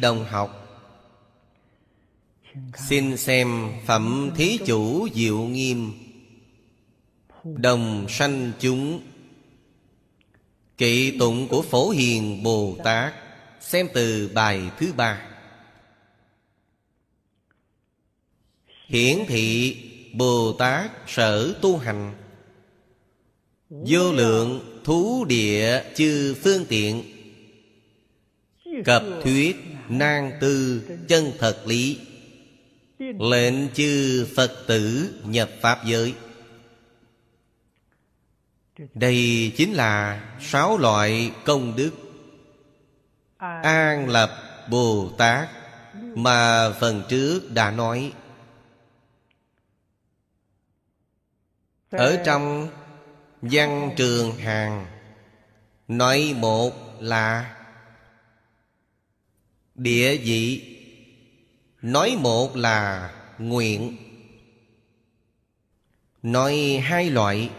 đồng học. Xin xem phẩm thí chủ diệu nghiêm. Đồng sanh chúng. Kỵ tụng của phổ hiền bồ tát. Xem từ bài thứ ba. Hiển thị bồ tát sở tu hành. Vô lượng thú địa chư phương tiện. Cập thuyết nang tư chân thật lý. Lệnh chư phật tử nhập pháp giới. Đây chính là sáu loại công đức. An lập bồ tát mà phần trước đã nói. Ở trong văn trường hàng nói một là địa vị. Nói một là nguyện. Nói hai loại.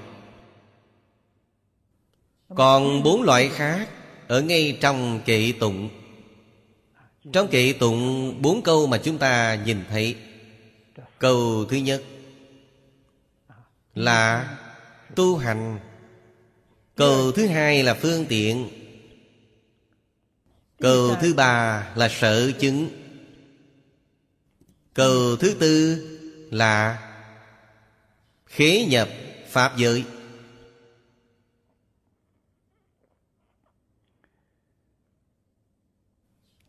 Còn bốn loại khác ở ngay trong kệ tụng. Trong kệ tụng, bốn câu mà chúng ta nhìn thấy. Câu thứ nhất là tu hành. Câu thứ hai là phương tiện câu thứ ba là sở chứng. Câu thứ tư là khế nhập pháp giới.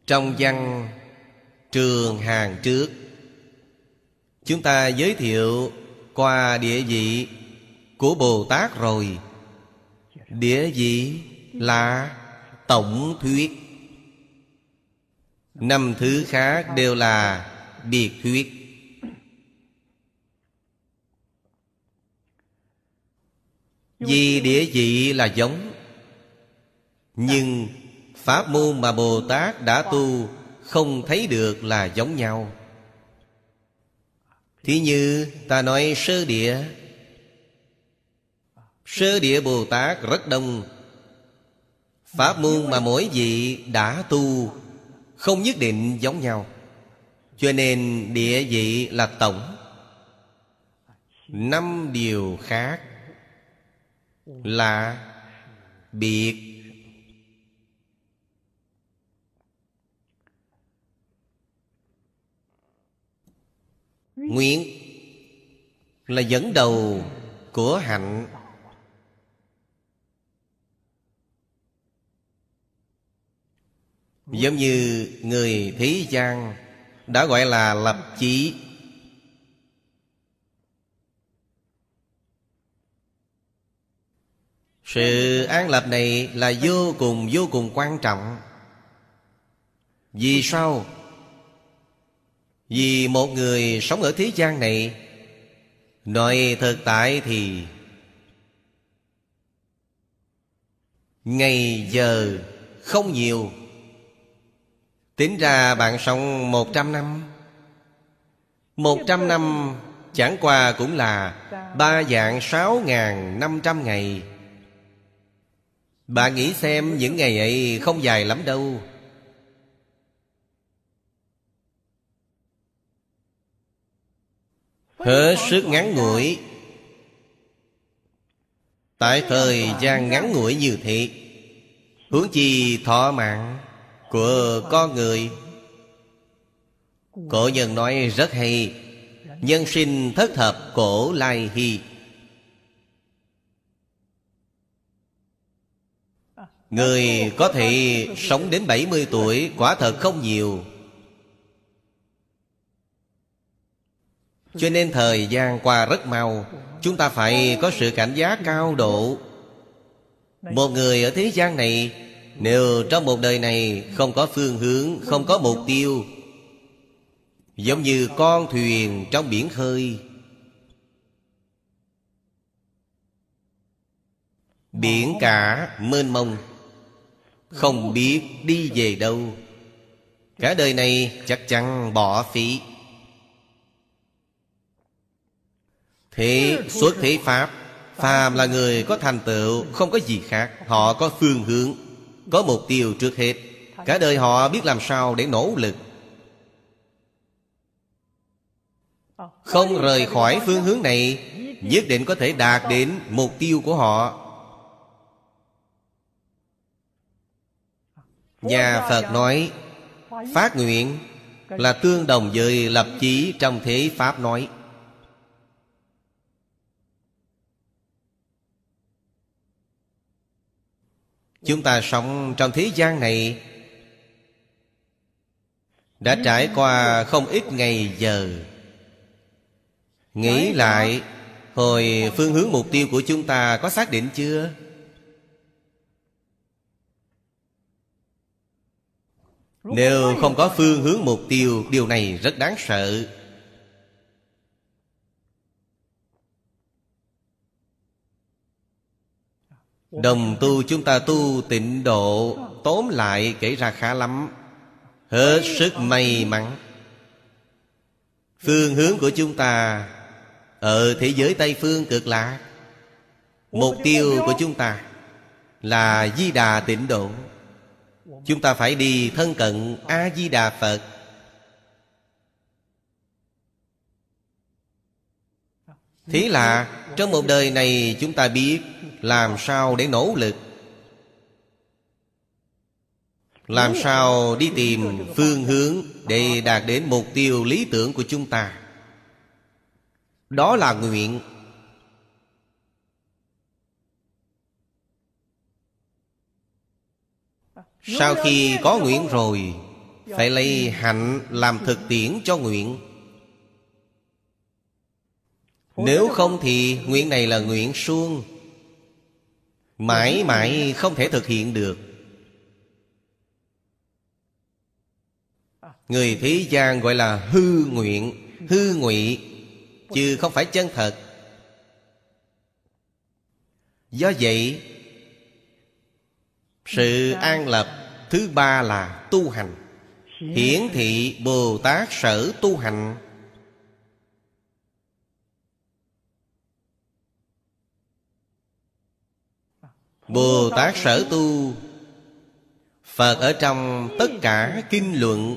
Trong văn trường hàng trước chúng ta giới thiệu qua địa vị của bồ tát rồi. Địa vị là tổng thuyết năm thứ khác đều là biệt thuyết vì địa vị là giống, nhưng pháp môn mà bồ tát đã tu không thấy được là giống nhau. Thí như ta nói sơ địa. Sơ địa bồ tát rất đông. Pháp môn mà mỗi vị đã tu không nhất định giống nhau. Cho nên địa vị là tổng. Năm điều khác là biệt. Nguyện là dẫn đầu của hạnh. Giống như người thế gian Đã gọi là lập chí Sự an lập này là vô cùng vô cùng quan trọng. Vì sao? Vì một người sống ở thế gian này Nói thực tại thì Ngày giờ không nhiều. Tính ra bạn sống một trăm năm. Một trăm năm chẳng qua cũng là Ba dạng sáu ngàn năm trăm ngày. Bạn nghĩ xem những ngày ấy không dài lắm đâu. Hết sức ngắn ngủi. Tại thời gian ngắn ngủi như thế Hướng chi thọ mạng của con người. Cổ nhân nói rất hay, Nhân sinh thất thập cổ lai hy Người có thể sống đến 70 tuổi Quả thật không nhiều. Cho nên thời gian qua rất mau, Chúng ta phải có sự cảnh giác cao độ. Một người ở thế gian này nếu trong một đời này Không có phương hướng, Không có mục tiêu, Giống như con thuyền trong biển khơi, Biển cả mênh mông, Không biết đi về đâu, Cả đời này chắc chắn bỏ phí. Thế xuất thế Pháp, Phàm là người có thành tựu, Không có gì khác, Họ có phương hướng. Có mục tiêu trước hết. Cả đời họ biết làm sao để nỗ lực. Không rời khỏi phương hướng này, Nhất định có thể đạt đến mục tiêu của họ. Nhà Phật nói, Phát nguyện là tương đồng với lập chí trong thế Pháp nói. Chúng ta sống trong thế gian này Đã trải qua không ít ngày giờ Nghĩ lại, Hồi phương hướng mục tiêu của chúng ta có xác định chưa? Nếu không có phương hướng mục tiêu, Điều này rất đáng sợ Đồng tu chúng ta tu tịnh độ, Tóm lại kể ra khá lắm. Hết sức may mắn. Phương hướng của chúng ta Ở thế giới Tây Phương cực lạc. Mục tiêu của chúng ta Là Di Đà tịnh độ. Chúng ta phải đi thân cận A-di-đà Phật. Thế là trong một đời này chúng ta biết làm sao để nỗ lực? Làm sao đi tìm phương hướng Để đạt đến mục tiêu lý tưởng của chúng ta? Đó là nguyện. Sau khi có nguyện rồi Phải lấy hạnh làm thực tiễn cho nguyện. Nếu không thì nguyện này là nguyện suông Mãi mãi không thể thực hiện được. Người thế gian gọi là hư nguyện, Hư ngụy, Chứ không phải chân thật. Do vậy, sự an lập thứ ba là tu hành. Hiển thị bồ tát sở tu hành. Bồ tát sở tu. Phật ở trong tất cả kinh luận.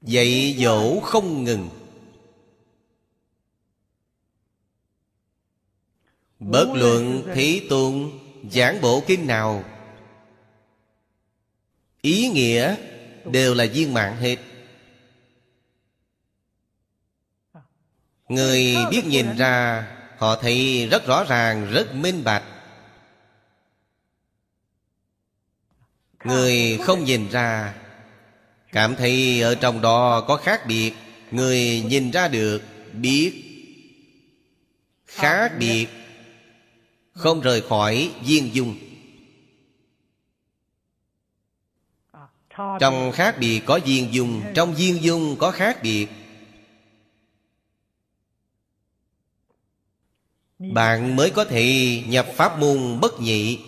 Dạy dỗ không ngừng. Bất luận thí tuôn giảng bộ kinh nào. Ý nghĩa đều là viên mạng hết. Người biết nhìn ra Họ thấy rất rõ ràng, rất minh bạch. Người không nhìn ra Cảm thấy ở trong đó có khác biệt. Người nhìn ra được, biết. Khác biệt không rời khỏi viên dung. Trong khác biệt có viên dung Trong viên dung có khác biệt. Bạn mới có thể nhập pháp môn bất nhị.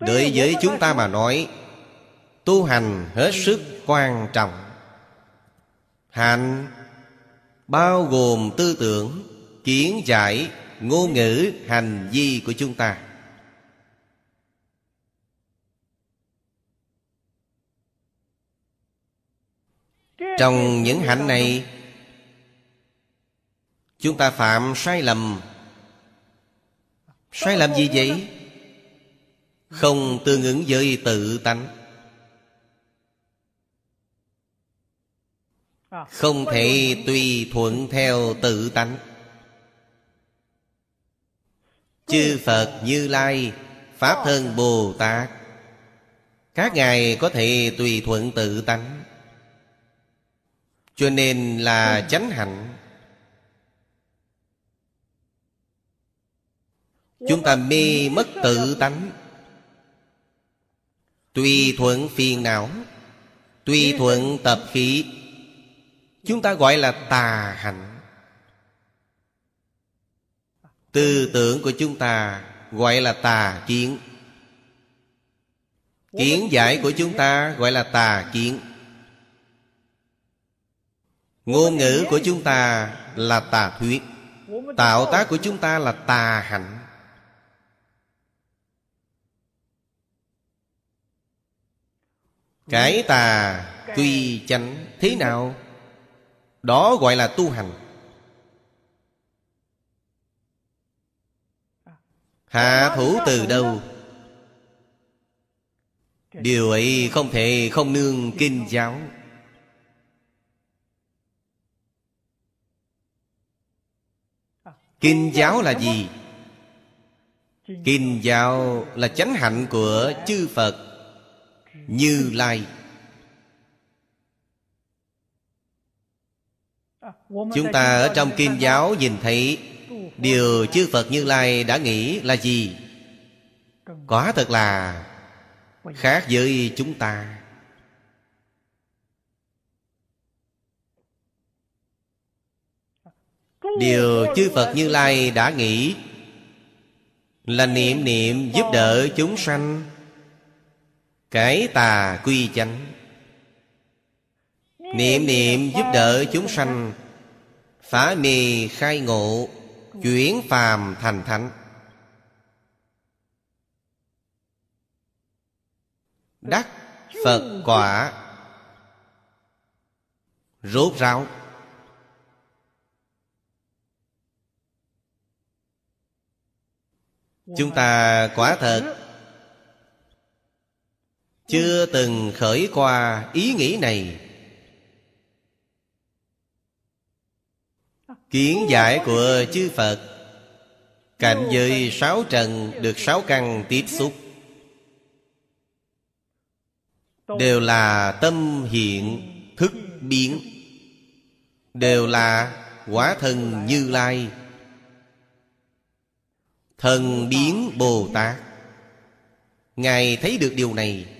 Đối với chúng ta mà nói, Tu hành hết sức quan trọng. Hạnh bao gồm tư tưởng, kiến giải, ngôn ngữ, hành vi của chúng ta. Trong những hạnh này chúng ta phạm sai lầm. Sai lầm gì vậy? Không tương ứng với tự tánh. Không thể tùy thuận theo tự tánh. Chư phật như lai, pháp thân bồ tát, các ngài có thể tùy thuận tự tánh. Cho nên là chánh hạnh. Chúng ta mê mất tự tánh. Tùy thuận phiền não tùy thuận tập khí, Chúng ta gọi là tà hạnh. Tư tưởng của chúng ta gọi là tà kiến. Kiến giải của chúng ta gọi là tà kiến. Ngôn ngữ của chúng ta là tà thuyết. Tạo tác của chúng ta là tà hạnh. Cải tà quy chánh Thế nào? Đó gọi là tu hành Hạ thủ từ đâu? Điều ấy không thể không nương kinh giáo Kinh giáo là gì? Kinh giáo là chánh hạnh của chư Phật như Lai. Chúng ta ở trong Kim giáo nhìn thấy Điều chư Phật Như Lai đã nghĩ là gì? Quả thật là khác với chúng ta. Điều chư Phật Như Lai đã nghĩ Là niệm niệm giúp đỡ chúng sanh. Cái tà quy chánh. Niệm niệm giúp đỡ chúng sanh. Phá mì khai ngộ Chuyển phàm thành thánh. Đắc Phật quả. Rốt ráo. Chúng ta quả thật chưa từng khởi qua ý nghĩ này. Kiến giải của chư Phật, Cảnh giới sáu trần được sáu căn tiếp xúc. Đều là tâm hiện, thức biến. Đều là quả thần như lai. Thần biến Bồ Tát. Ngài thấy được điều này.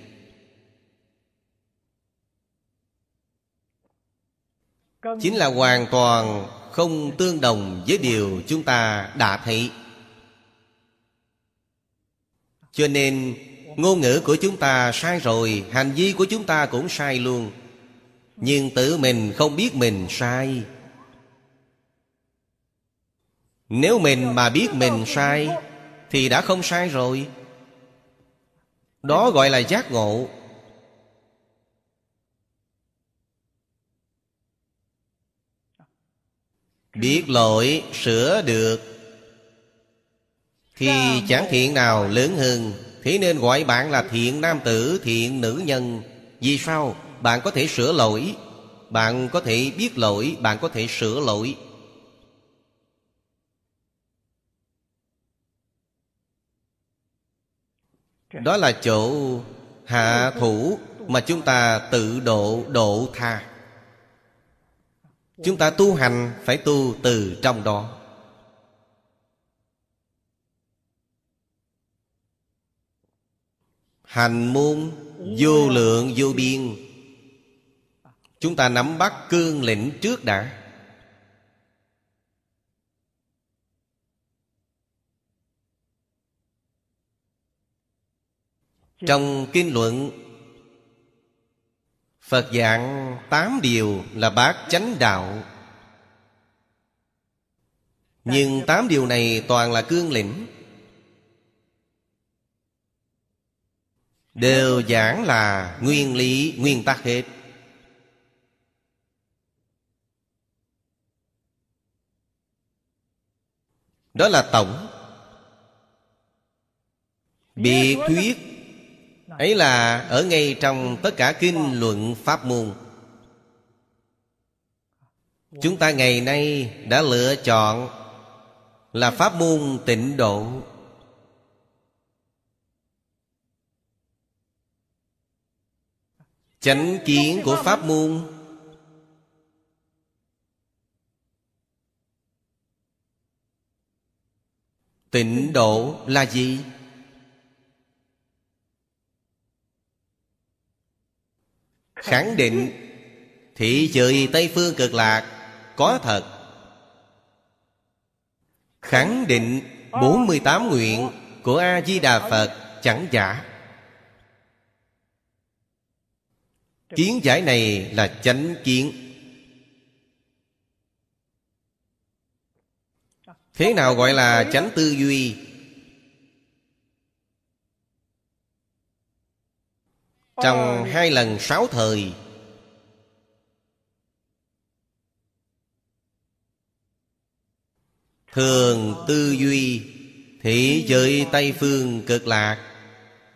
Chính là hoàn toàn không tương đồng với điều chúng ta đã thấy. Cho nên, ngôn ngữ của chúng ta sai rồi, Hành vi của chúng ta cũng sai luôn. Nhưng tự mình không biết mình sai. Nếu mình mà biết mình sai, Thì đã không sai rồi. Đó gọi là giác ngộ. Biết lỗi sửa được. Thì chẳng thiện nào lớn hơn Thế nên gọi bạn là thiện nam tử Thiện nữ nhân. Vì sao? Bạn có thể sửa lỗi. Bạn có thể biết lỗi Bạn có thể sửa lỗi. Đó là chỗ hạ thủ Mà chúng ta tự độ độ tha Chúng ta tu hành phải tu từ trong đó. Hành môn vô lượng vô biên. Chúng ta nắm bắt cương lĩnh trước đã. Trong kinh luận Phật dạng tám điều là bát chánh đạo. Nhưng tám điều này toàn là cương lĩnh. Đều giảng là nguyên lý, nguyên tắc hết. Đó là tổng. Biệt thuyết ấy là ở ngay trong tất cả kinh luận pháp môn. Chúng ta ngày nay đã lựa chọn là pháp môn tịnh độ. Chánh kiến của pháp môn. Tịnh độ là gì? Khẳng định, thị trời tây phương cực lạc, có thật. Khẳng định 48 nguyện của A-di-đà Phật chẳng giả. Kiến giải này là chánh kiến. Thế nào gọi là chánh tư duy? Trong hai lần sáu thời. Thường tư duy Thị giới Tây Phương cực lạc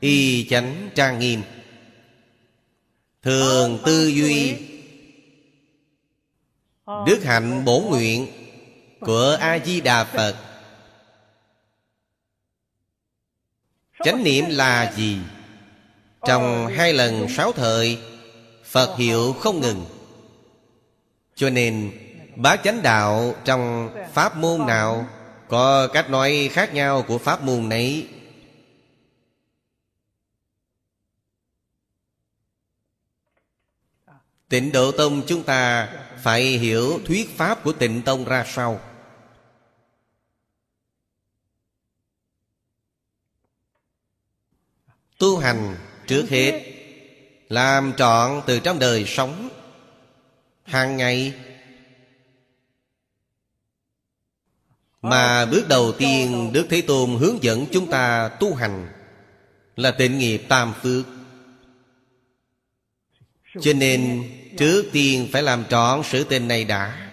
Y chánh trang nghiêm. Thường tư duy Đức hạnh bổ nguyện Của A-di-đà Phật. Chánh niệm là gì? Trong hai lần sáu thời, Phật hiệu không ngừng. Cho nên, Bá chánh đạo trong pháp môn nào Có cách nói khác nhau của pháp môn nấy? Tịnh Độ Tông chúng ta phải hiểu thuyết pháp của tịnh Tông ra sao? Tu hành trước hết, Làm trọn từ trong đời sống. Hàng ngày Mà bước đầu tiên Đức Thế Tôn hướng dẫn chúng ta tu hành Là tịnh nghiệp tam phước. Cho nên trước tiên phải làm trọn sự tình này đã.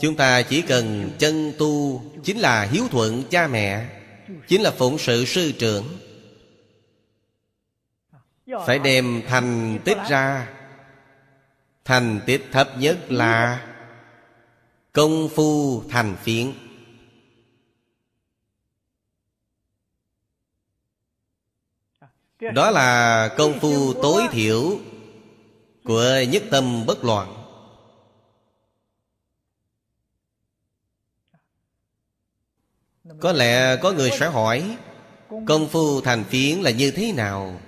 Chúng ta chỉ cần chân tu Chính là hiếu thuận cha mẹ. Chính là phụng sự sư trưởng. Phải đem thành tích ra. Thành tích thấp nhất là Công phu thành phiến. Đó là công phu tối thiểu Của nhất tâm bất loạn. Có lẽ có người sẽ hỏi, Công phu thành phiến là như thế nào?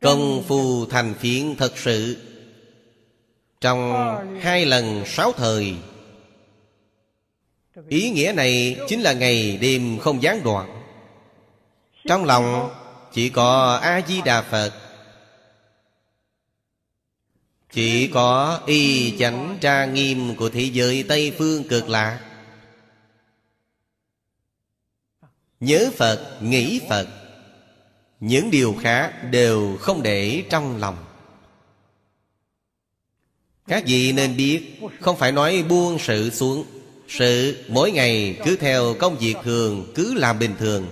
Công phu thành phiến thật sự Trong hai lần sáu thời, Ý nghĩa này chính là ngày đêm không gián đoạn Trong lòng chỉ có A-di-đà Phật chỉ có y chánh tra nghiêm của thế giới Tây Phương cực lạc. Nhớ Phật, nghĩ Phật những điều khác đều không để trong lòng. Các vị nên biết không phải nói buông sự xuống. Sự mỗi ngày cứ theo công việc thường cứ làm bình thường.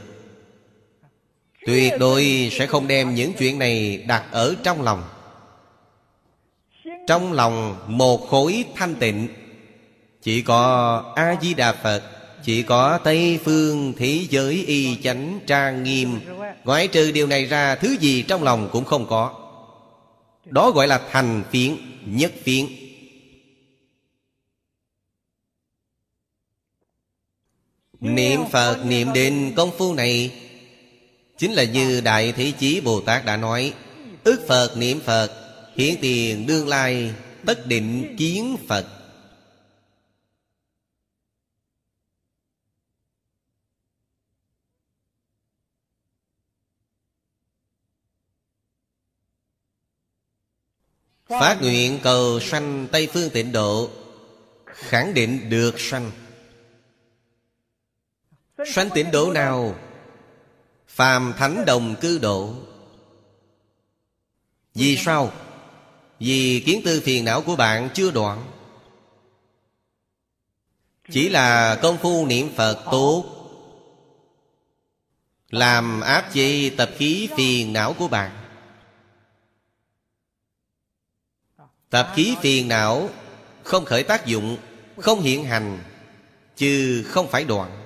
Tuyệt đối sẽ không đem những chuyện này đặt ở trong lòng trong lòng một khối thanh tịnh, chỉ có a di đà phật, chỉ có Tây Phương thế giới y chánh trang nghiêm. Ngoại trừ điều này ra, Thứ gì trong lòng cũng không có. Đó gọi là thành phiến, Nhất phiến. Niệm Phật, niệm đến công phu này, Chính là như Đại Thế Chí Bồ Tát đã nói. Ước Phật, niệm Phật Hiển tiền đương lai, Tất định kiến Phật. Phát nguyện cầu sanh Tây Phương tịnh độ, Khẳng định được sanh. Sanh tịnh độ nào? Phàm thánh đồng cư độ. Vì sao? Vì kiến tư phiền não của bạn chưa đoạn. Chỉ là công phu niệm Phật tốt. Làm áp chế tập khí phiền não của bạn. Tập khí phiền não Không khởi tác dụng Không hiện hành Chứ không phải đoạn.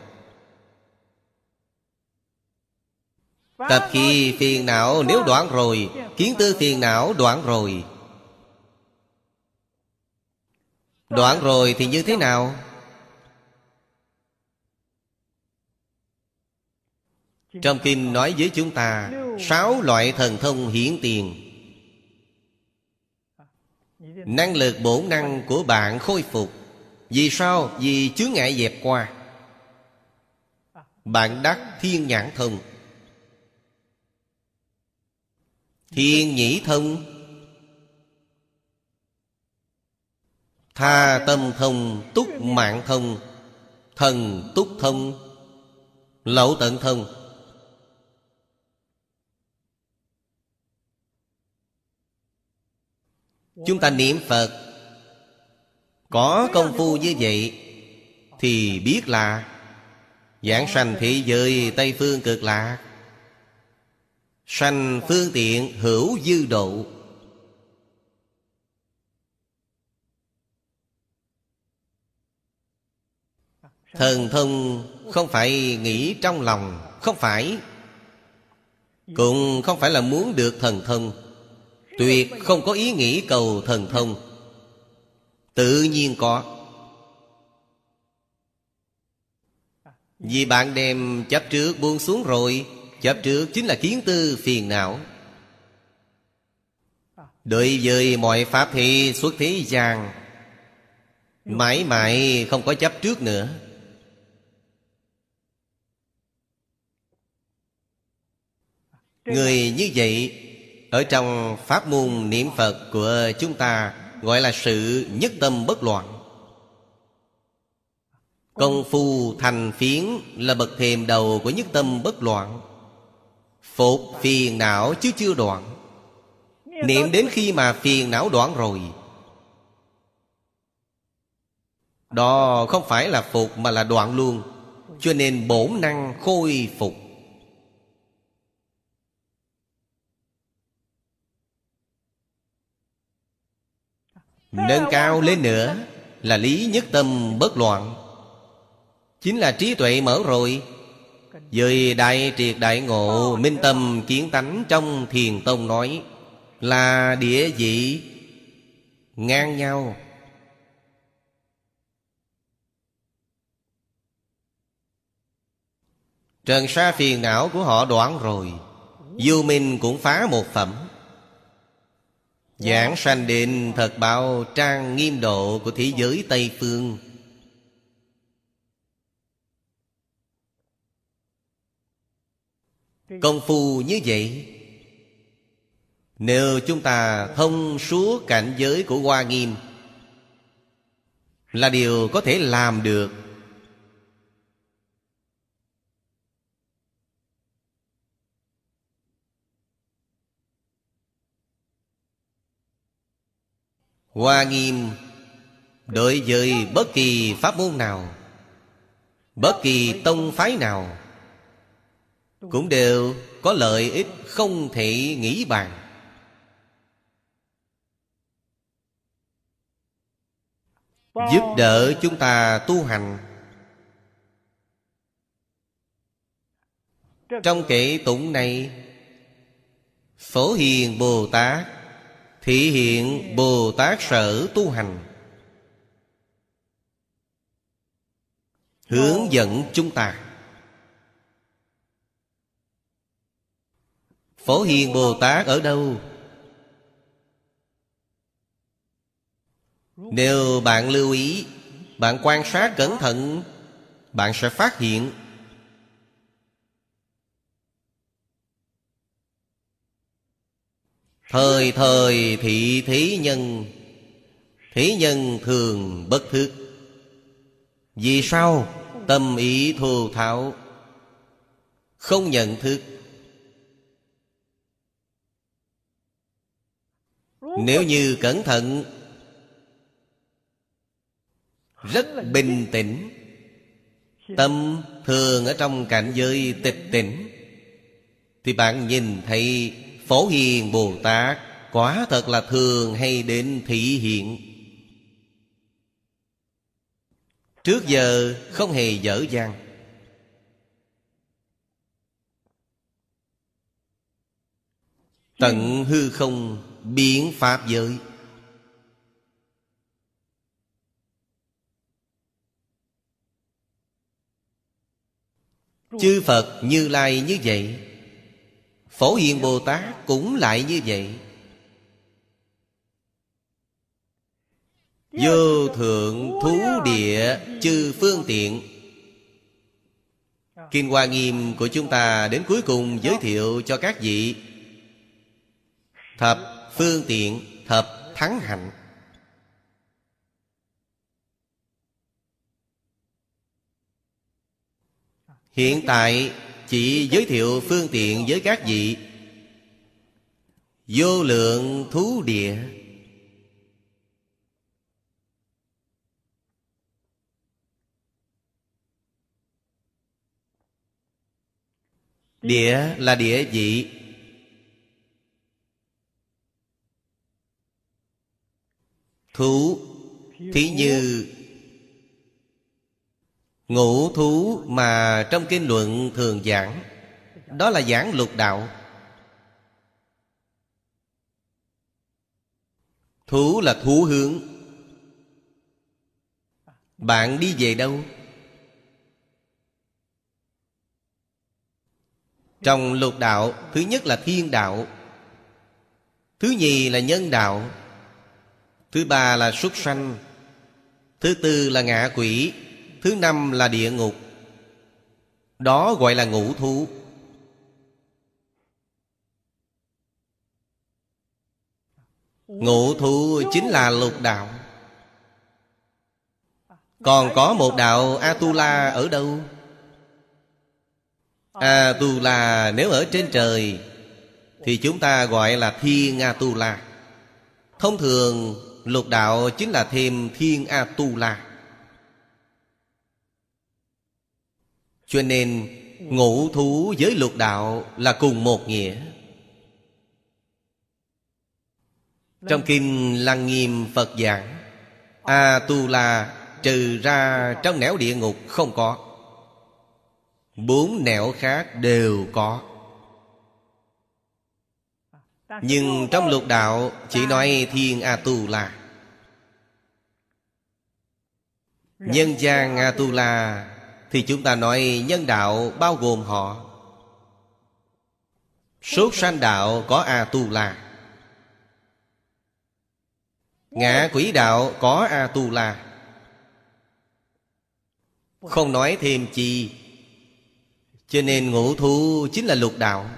Tập khí phiền não nếu đoạn rồi Kiến tư phiền não đoạn rồi Đoạn rồi thì như thế nào? Trong kinh nói với chúng ta, Sáu loại thần thông hiển tiền. Năng lực bổn năng của bạn khôi phục. Vì sao? Vì chướng ngại dẹp qua. Bạn đắc thiên nhãn thông. Thiên nhĩ thông. Tha tâm thông, Túc mạng thông. Thần, túc thông. Lậu tận thông. Chúng ta niệm Phật. Có công phu như vậy Thì biết là Giảng sanh thị giới Tây Phương cực lạc. Sanh phương tiện hữu dư độ. Thần thông không phải nghĩ trong lòng, Không phải. Cũng không phải là muốn được thần thông. Tuyệt không có ý nghĩ cầu thần thông. Tự nhiên có. Vì bạn đem chấp trước buông xuống rồi, Chấp trước chính là kiến tư phiền não. Đối với mọi pháp thì xuất thế gian, Mãi mãi không có chấp trước nữa. Người như vậy, Ở trong pháp môn niệm Phật của chúng ta Gọi là sự nhất tâm bất loạn. Công phu thành phiến là bậc thềm đầu của nhất tâm bất loạn. Phục phiền não chứ chưa đoạn. Niệm đến khi mà phiền não đoạn rồi. Đó không phải là phục mà là đoạn luôn. Cho nên bổn năng khôi phục. Nâng cao lên nữa Là lý nhất tâm bất loạn. Chính là trí tuệ mở rồi. Với đại triệt đại ngộ, Minh tâm kiến tánh trong thiền tông nói Là địa vị Ngang nhau. Trần sa phiền não của họ đoạn rồi. Dù mình cũng phá một phẩm. Giảng sanh định thật bảo trang nghiêm độ của thế giới Tây Phương. Công phu như vậy, Nếu chúng ta thông suốt cảnh giới của Hoa Nghiêm, Là điều có thể làm được. Hoa nghiêm Đối với bất kỳ pháp môn nào, Bất kỳ tông phái nào, Cũng đều có lợi ích không thể nghĩ bàn. Giúp đỡ chúng ta tu hành. Trong kệ tụng này, Phổ Hiền Bồ Tát Thị hiện Bồ Tát sở tu hành Hướng dẫn chúng ta Phổ Hiền Bồ Tát ở đâu? Nếu bạn lưu ý, Bạn quan sát cẩn thận, Bạn sẽ phát hiện Thời thời thị thí nhân Thí nhân thường bất thức. Vì sao? Tâm ý thù thảo, Không nhận thức. Nếu như cẩn thận, Rất bình tĩnh. Tâm thường ở trong cảnh giới tịch tỉnh. Thì bạn nhìn thấy Phổ Hiền Bồ Tát, Quả thật là thường hay đến thị hiện. Trước giờ không hề dở dang. Tận hư không biến pháp giới. Chư Phật Như Lai như vậy Phổ Hiền Bồ Tát cũng lại như vậy. Vô thượng thú địa chư phương tiện. Kinh Hoa Nghiêm của chúng ta đến cuối cùng giới thiệu cho các vị. Thập phương tiện, Thập thắng hạnh. Hiện tại chỉ giới thiệu phương tiện với các vị. Vô lượng thú địa. Địa là địa vị. Thú, Thí như Ngũ thú mà trong kinh luận thường giảng, Đó là giảng lục đạo. Thú là thú hướng. Bạn đi về đâu? Trong lục đạo, Thứ nhất là thiên đạo. Thứ nhì là nhân đạo. Thứ ba là súc sanh. Thứ tư là ngạ quỷ. Thứ năm là địa ngục. Đó gọi là ngũ thú. Ngũ thú chính là lục đạo. Còn có một đạo Atula ở đâu? Atula, nếu ở trên trời, Thì chúng ta gọi là Thiên Atula. Thông thường, lục đạo chính là thêm Thiên Atula. Cho nên, ngũ thú với lục đạo là cùng một nghĩa. Trong Kinh Lăng Nghiêm Phật giảng, A-tu-la trừ ra trong nẻo địa ngục không có. Bốn nẻo khác đều có. Nhưng trong lục đạo chỉ nói thiên A-tu-la. Nhân gian A-tu-la thì chúng ta nói nhân đạo bao gồm họ. Sốt sanh đạo có A-tu-la. Ngã quỷ đạo có A-tu-la. Không nói thêm chi. Cho nên ngũ thu chính là lục đạo.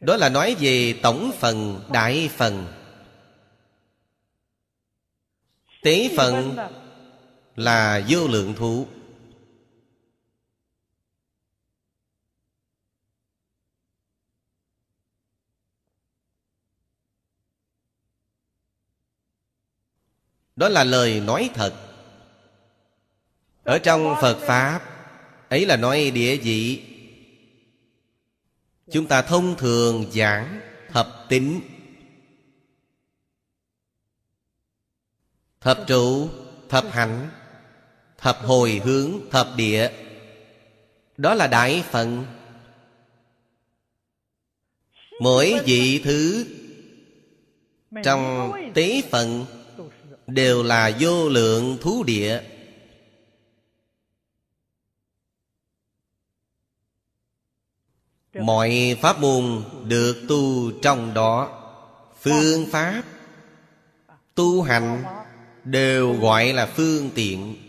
Đó là nói về tổng phần, đại phần. Tế phần là vô lượng thú. Đó là lời nói thật. Ở trong Phật Pháp Ấy là nói địa vị. Chúng ta thông thường giảng thập tính. Thập trụ, thập hạnh. Thập hồi hướng, thập địa. Đó là đại phận Mỗi vị thứ Trong tế phận đều là vô lượng thú địa. Mọi pháp môn được tu trong đó. Phương pháp tu hành đều gọi là phương tiện.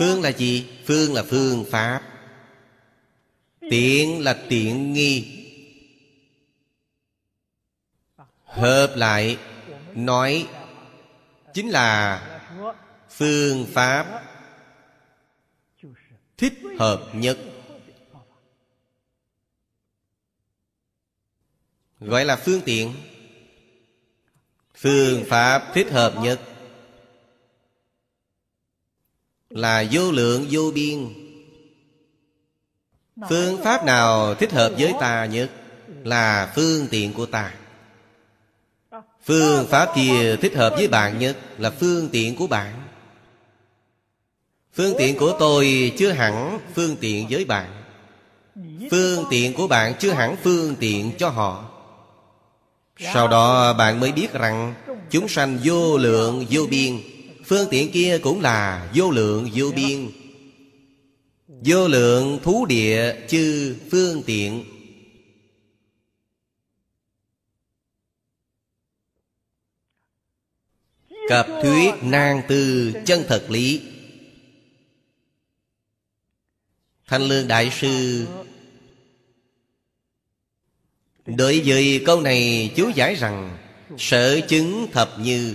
Phương là gì? Phương là phương pháp. Tiện là tiện nghi. Hợp lại, nói chính là phương pháp thích hợp nhất. Gọi là phương tiện. Phương pháp thích hợp nhất là vô lượng, vô biên. Phương pháp nào thích hợp với ta nhất là phương tiện của ta. Phương pháp kia thích hợp với bạn nhất Là phương tiện của bạn. Phương tiện của tôi chưa hẳn phương tiện với bạn. Phương tiện của bạn chưa hẳn phương tiện cho họ. Sau đó bạn mới biết rằng Chúng sanh vô lượng, vô biên. Phương tiện kia cũng là vô lượng vô dạ. biên. Vô lượng thú địa chư phương tiện. Cập thuyết nang tư chân thật lý. Thanh Lương Đại Sư. Đối với câu này chú giải rằng Sở chứng thập như.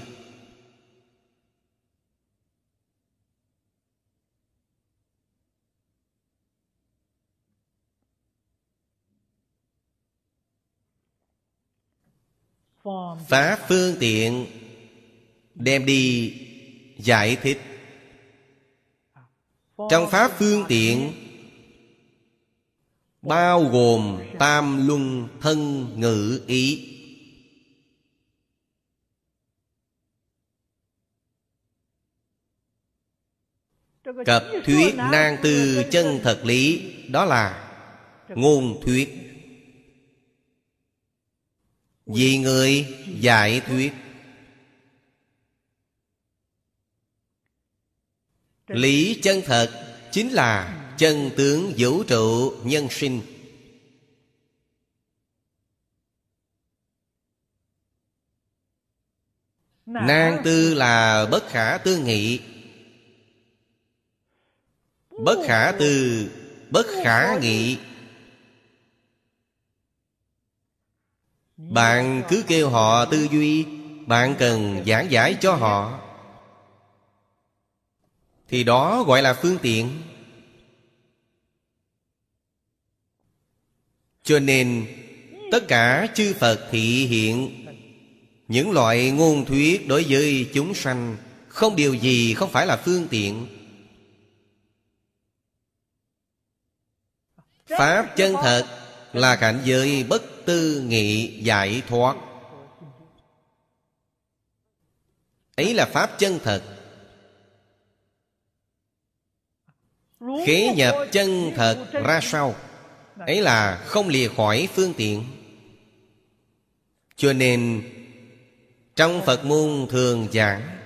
Pháp phương tiện Đem đi giải thích. Trong Pháp phương tiện Bao gồm tam luân thân ngữ ý. Cập thuyết nang tư chân thật lý, Đó là ngôn thuyết. Vì người giải thuyết. Lý chân thật chính là chân tướng vũ trụ nhân sinh. Nang tư là bất khả tư nghị. Bất khả tư, bất khả nghị. Bạn cứ kêu họ tư duy, bạn cần giảng giải cho họ. Thì đó gọi là phương tiện. Cho nên, tất cả chư phật thị hiện, những loại ngôn thuyết đối với chúng sanh, không điều gì không phải là phương tiện. Pháp chân thật là cảnh giới bất tư nghị giải thoát. Ấy là pháp chân thật. Khế nhập chân thật ra sau ấy là không lìa khỏi phương tiện. Cho nên, trong phật môn thường giảng,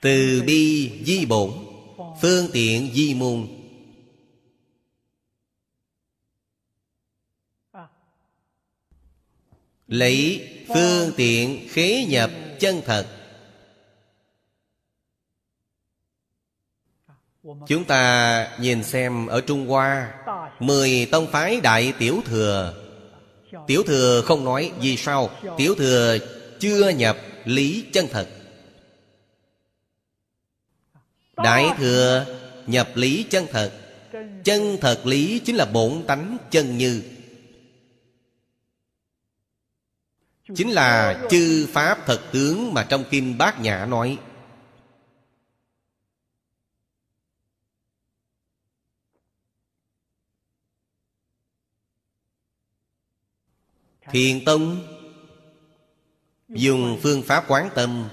từ bi di bổn, phương tiện di môn lấy phương tiện khế nhập chân thật. Chúng ta nhìn xem ở Trung Hoa, Mười tông phái Đại Tiểu Thừa. Tiểu Thừa không nói vì sao, Tiểu Thừa chưa nhập lý chân thật. Đại Thừa nhập lý chân thật. Chân thật lý chính là bổn tánh chân như. Chính là chư Pháp thật tướng mà trong Kinh Bát Nhã nói. Thiền Tông, Dùng phương pháp quán tâm,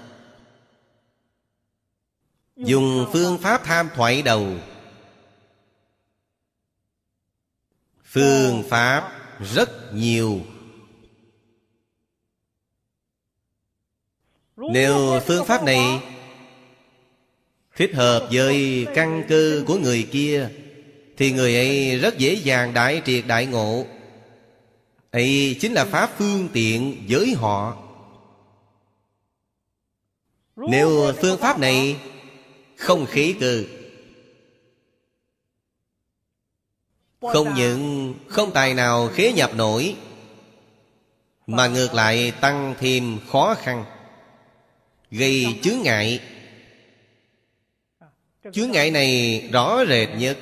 Dùng phương pháp tham thoại đầu, Phương pháp rất nhiều. Nếu phương pháp này Thích hợp với căn cơ của người kia, Thì người ấy rất dễ dàng đại triệt đại ngộ. Ấy chính là pháp phương tiện với họ. Nếu phương pháp này không khí cơ, không những không tài nào khế nhập nổi, mà ngược lại tăng thêm khó khăn gây chướng ngại. Chướng ngại này rõ rệt nhất.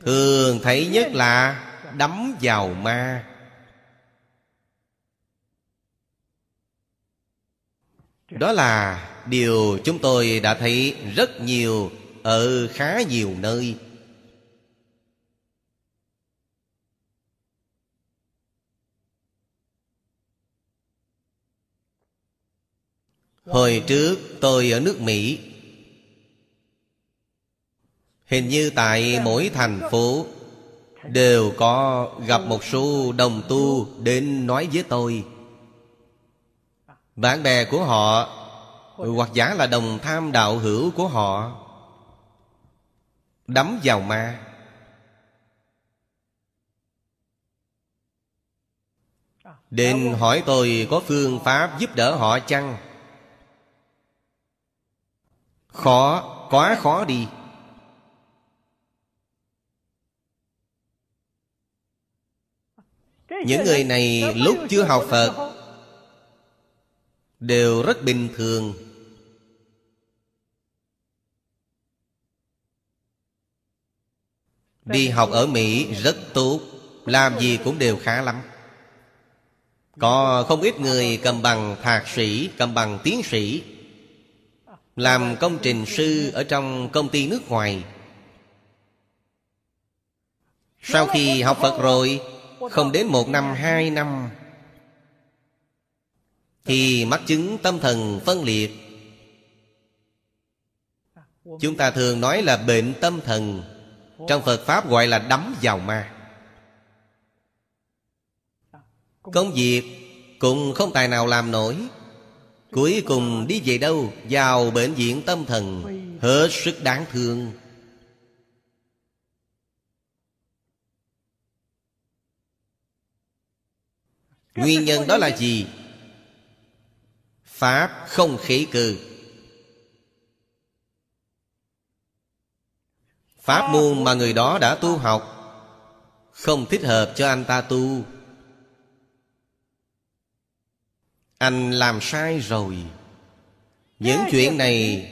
Thường thấy nhất là đắm vào ma. Đó là điều chúng tôi đã thấy rất nhiều ở khá nhiều nơi hồi trước tôi ở nước mỹ. Hình như tại mỗi thành phố đều có gặp một số đồng tu đến nói với tôi. Bạn bè của họ, hoặc giả là đồng tham đạo hữu của họ, đắm vào ma. Đến hỏi tôi có phương pháp giúp đỡ họ chăng? Khó Quá khó đi? Những người này lúc chưa học Phật Đều rất bình thường. Đi học ở Mỹ rất tốt, Làm gì cũng đều khá lắm. Có không ít người cầm bằng thạc sĩ, Cầm bằng tiến sĩ. Làm công trình sư Ở trong công ty nước ngoài. Sau khi học Phật rồi, Không đến một năm, hai năm, Thì mắc chứng tâm thần phân liệt. Chúng ta thường nói là bệnh tâm thần, trong Phật Pháp gọi là đắm vào ma. Công việc cũng không tài nào làm nổi. Cuối cùng đi về đâu? Vào bệnh viện tâm thần. Hết sức đáng thương. Nguyên nhân đó là gì? Pháp không khỉ cư Pháp môn mà người đó đã tu học, Không thích hợp cho anh ta tu. Anh làm sai rồi. Những chuyện này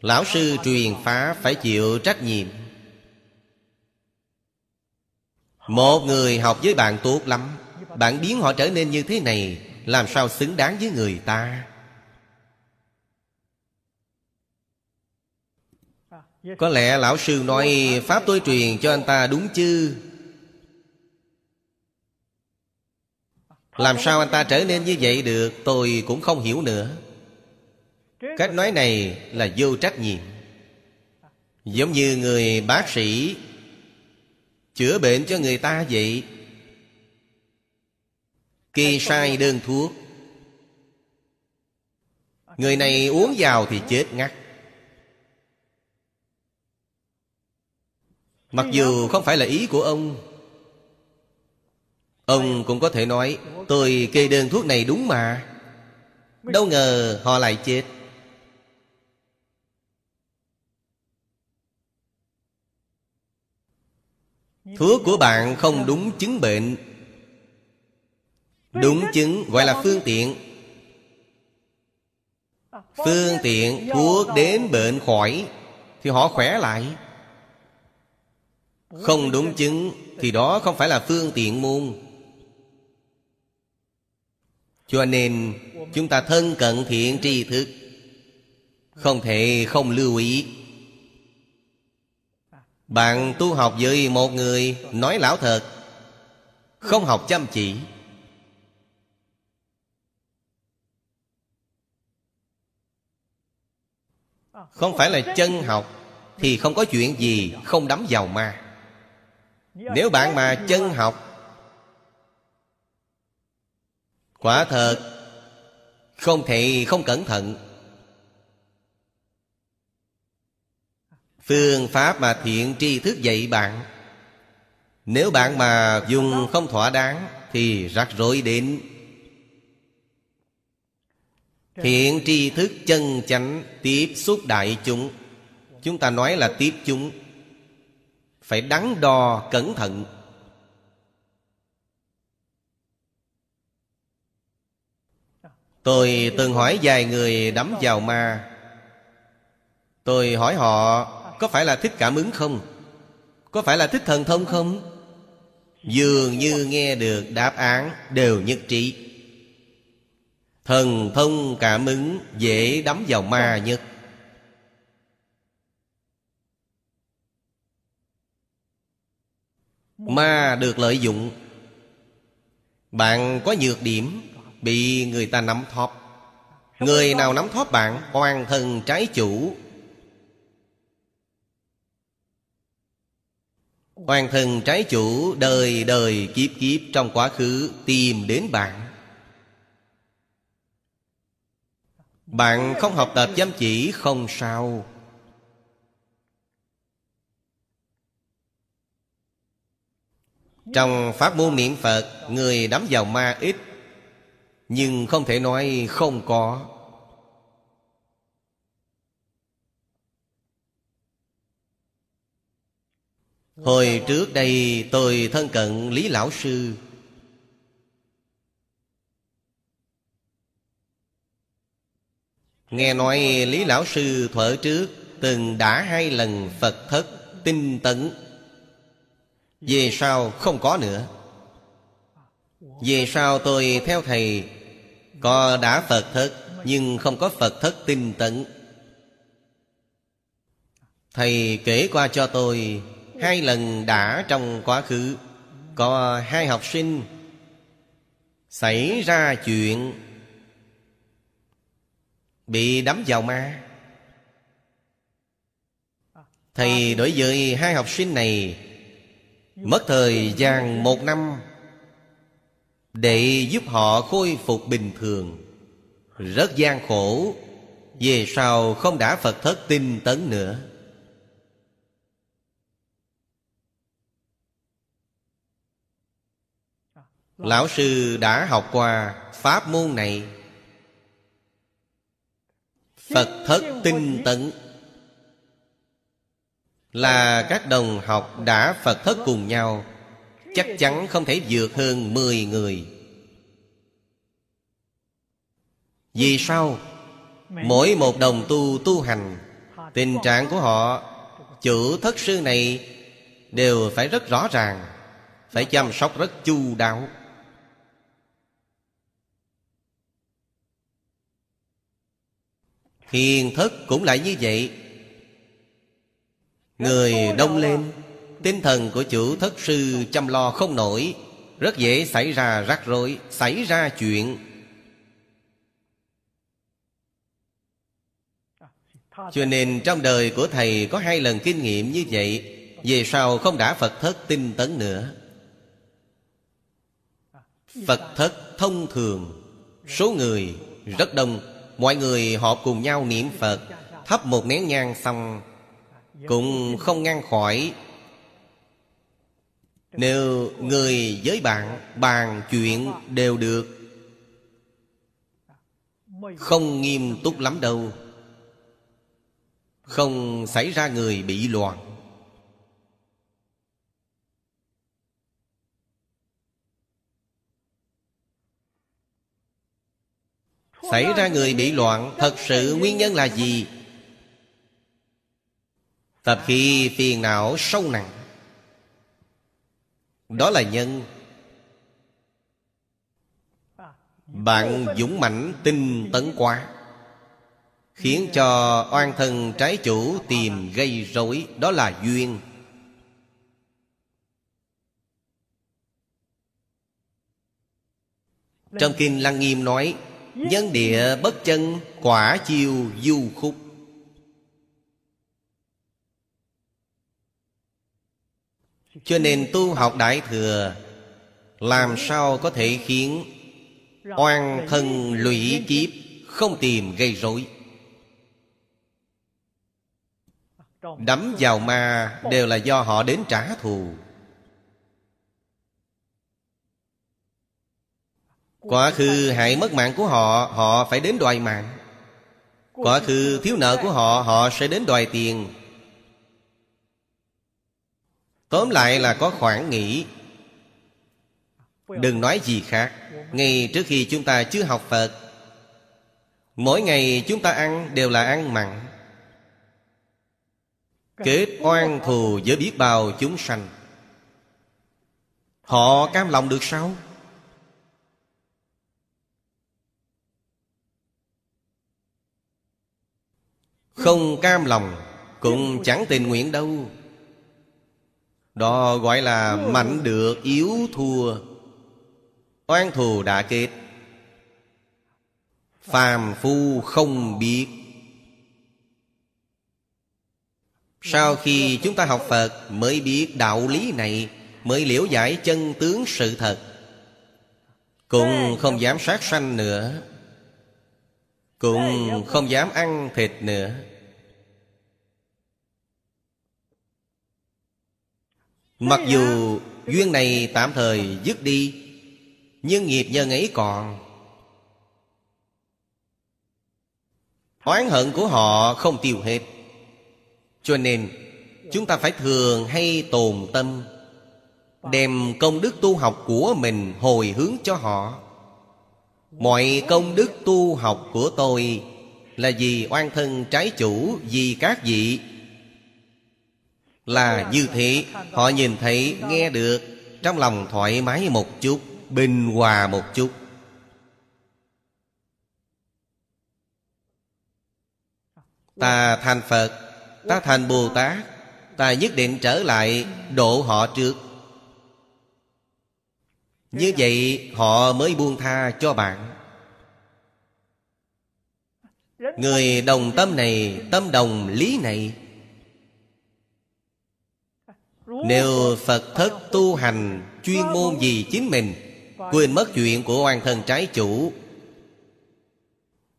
Lão sư truyền pháp phải chịu trách nhiệm. Một người học với bạn tốt lắm. Bạn biến họ trở nên như thế này Làm sao xứng đáng với người ta? Có lẽ lão sư nói Pháp tôi truyền cho anh ta đúng chứ Làm sao anh ta trở nên như vậy được, Tôi cũng không hiểu nữa. Cách nói này là vô trách nhiệm. Giống như người bác sĩ Chữa bệnh cho người ta vậy. Kê sai đơn thuốc. Người này uống vào thì chết ngắt. Mặc dù không phải là ý của ông Ông cũng có thể nói, Tôi kê đơn thuốc này đúng mà. Đâu ngờ họ lại chết. Thuốc của bạn không đúng chứng bệnh. Đúng chứng gọi là phương tiện. Phương tiện thuốc đến bệnh khỏi Thì họ khỏe lại. Không đúng chứng Thì đó không phải là phương tiện môn. Cho nên, Chúng ta thân cận thiện tri thức. Không thể không lưu ý. Bạn tu học với một người Nói lão thật, Không học chăm chỉ. Không phải là chân học, Thì không có chuyện gì Không đắm vào ma. Nếu bạn mà chân học Quả thật, Không thể không cẩn thận. Phương pháp mà thiện tri thức dạy bạn, Nếu bạn mà dùng không thỏa đáng Thì rắc rối đến. Thiện tri thức chân chánh Tiếp xúc đại chúng. Chúng ta nói là tiếp chúng. Phải đắn đo cẩn thận. Tôi từng hỏi vài người đắm vào ma. Tôi hỏi họ, có phải là thích cảm ứng không? Có phải là thích thần thông không? Dường như nghe được đáp án đều nhất trí. Thần thông cảm ứng dễ đắm vào ma nhất. Ma được lợi dụng. Bạn có nhược điểm? Bị người ta nắm thóp. Người nào nắm thóp bạn Hoàn thân trái chủ. Hoàn thân trái chủ Đời đời kiếp kiếp Trong quá khứ tìm đến bạn. Bạn không học tập chăm chỉ Không sao. Trong pháp môn niệm Phật Người đắm vào ma ít nhưng không thể nói không có. Hồi trước đây tôi thân cận Lý Lão Sư. Nghe nói Lý Lão Sư thuở trước Từng đã hai lần Phật thất tinh tấn. Về sau không có nữa. Về sau tôi theo thầy có đã Phật thất Nhưng không có Phật thất tinh tấn. Thầy kể qua cho tôi, Hai lần đã trong quá khứ. Có hai học sinh Xảy ra chuyện Bị đắm vào ma. Thầy đối với hai học sinh này, Mất thời gian một năm. Để giúp họ khôi phục bình thường. Rất gian khổ Về sau không đã Phật thất tinh tấn nữa? Lão sư đã học qua pháp môn này. Phật thất tinh tấn Là các đồng học đã Phật thất cùng nhau. Chắc chắn không thể vượt hơn 10 người. Vì sao? Mỗi một đồng tu tu hành, Tình trạng của họ Chủ thất sư này Đều phải rất rõ ràng, Phải chăm sóc rất chu đáo. Hiền thất cũng lại như vậy. Người đông lên Tinh thần của chủ thất sư chăm lo không nổi. Rất dễ xảy ra rắc rối, Xảy ra chuyện. Cho nên trong đời của thầy có hai lần kinh nghiệm như vậy, Về sau không đã Phật thất tinh tấn nữa. Phật thất thông thường, Số người rất đông. Mọi người họ cùng nhau niệm Phật, Thắp một nén nhang xong, Cũng không ngăn khỏi. Nếu người với bạn bàn chuyện đều được, Không nghiêm túc lắm đâu. Không xảy ra người bị loạn. Xảy ra người bị loạn Thật sự nguyên nhân là gì? Tập khi phiền não sâu nặng. Đó là nhân. Bạn dũng mãnh tinh tấn quá, Khiến cho oan thân trái chủ tìm gây rối, Đó là duyên. Trong Kinh Lăng Nghiêm nói, Nhân địa bất chân, Quả chiêu du khúc. Cho nên tu học Đại Thừa, Làm sao có thể khiến Oan thân lụy kiếp Không tìm gây rối? Đắm vào ma Đều là do họ đến trả thù. Quá khứ hại mất mạng của họ Họ phải đến đòi mạng. Quá khứ thiếu nợ của họ Họ sẽ đến đòi tiền. Tóm lại là có khoảng nghỉ, Đừng nói gì khác Ngay trước khi chúng ta chưa học Phật Mỗi ngày chúng ta ăn đều là ăn mặn. Kết oan thù với biết bao chúng sanh. Họ cam lòng được sao? Không cam lòng Cũng chẳng tình nguyện đâu. Đó gọi là mạnh được yếu thua. Oan thù đã kết Phàm phu không biết. Sau khi chúng ta học Phật Mới biết đạo lý này, Mới liễu giải chân tướng sự thật. Cũng không dám sát sanh nữa. Cũng không dám ăn thịt nữa. Mặc dù Duyên này tạm thời dứt đi, Nhưng nghiệp nhân ấy còn. Oán hận của họ không tiêu hết, Cho nên Chúng ta phải thường hay tồn tâm, Đem công đức tu học của mình hồi hướng cho họ. Mọi công đức tu học của tôi Là vì oan thân trái chủ Vì các vị là như thế. Họ nhìn thấy, nghe được Trong lòng thoải mái một chút Bình hòa một chút. Ta thành Phật Ta thành Bồ Tát Ta nhất định trở lại độ họ trước. Như vậy họ mới buông tha cho bạn. Người đồng tâm này Tâm đồng lý này nếu Phật thất tu hành, Chuyên môn gì chính mình? Quên mất chuyện của oan thân trái chủ.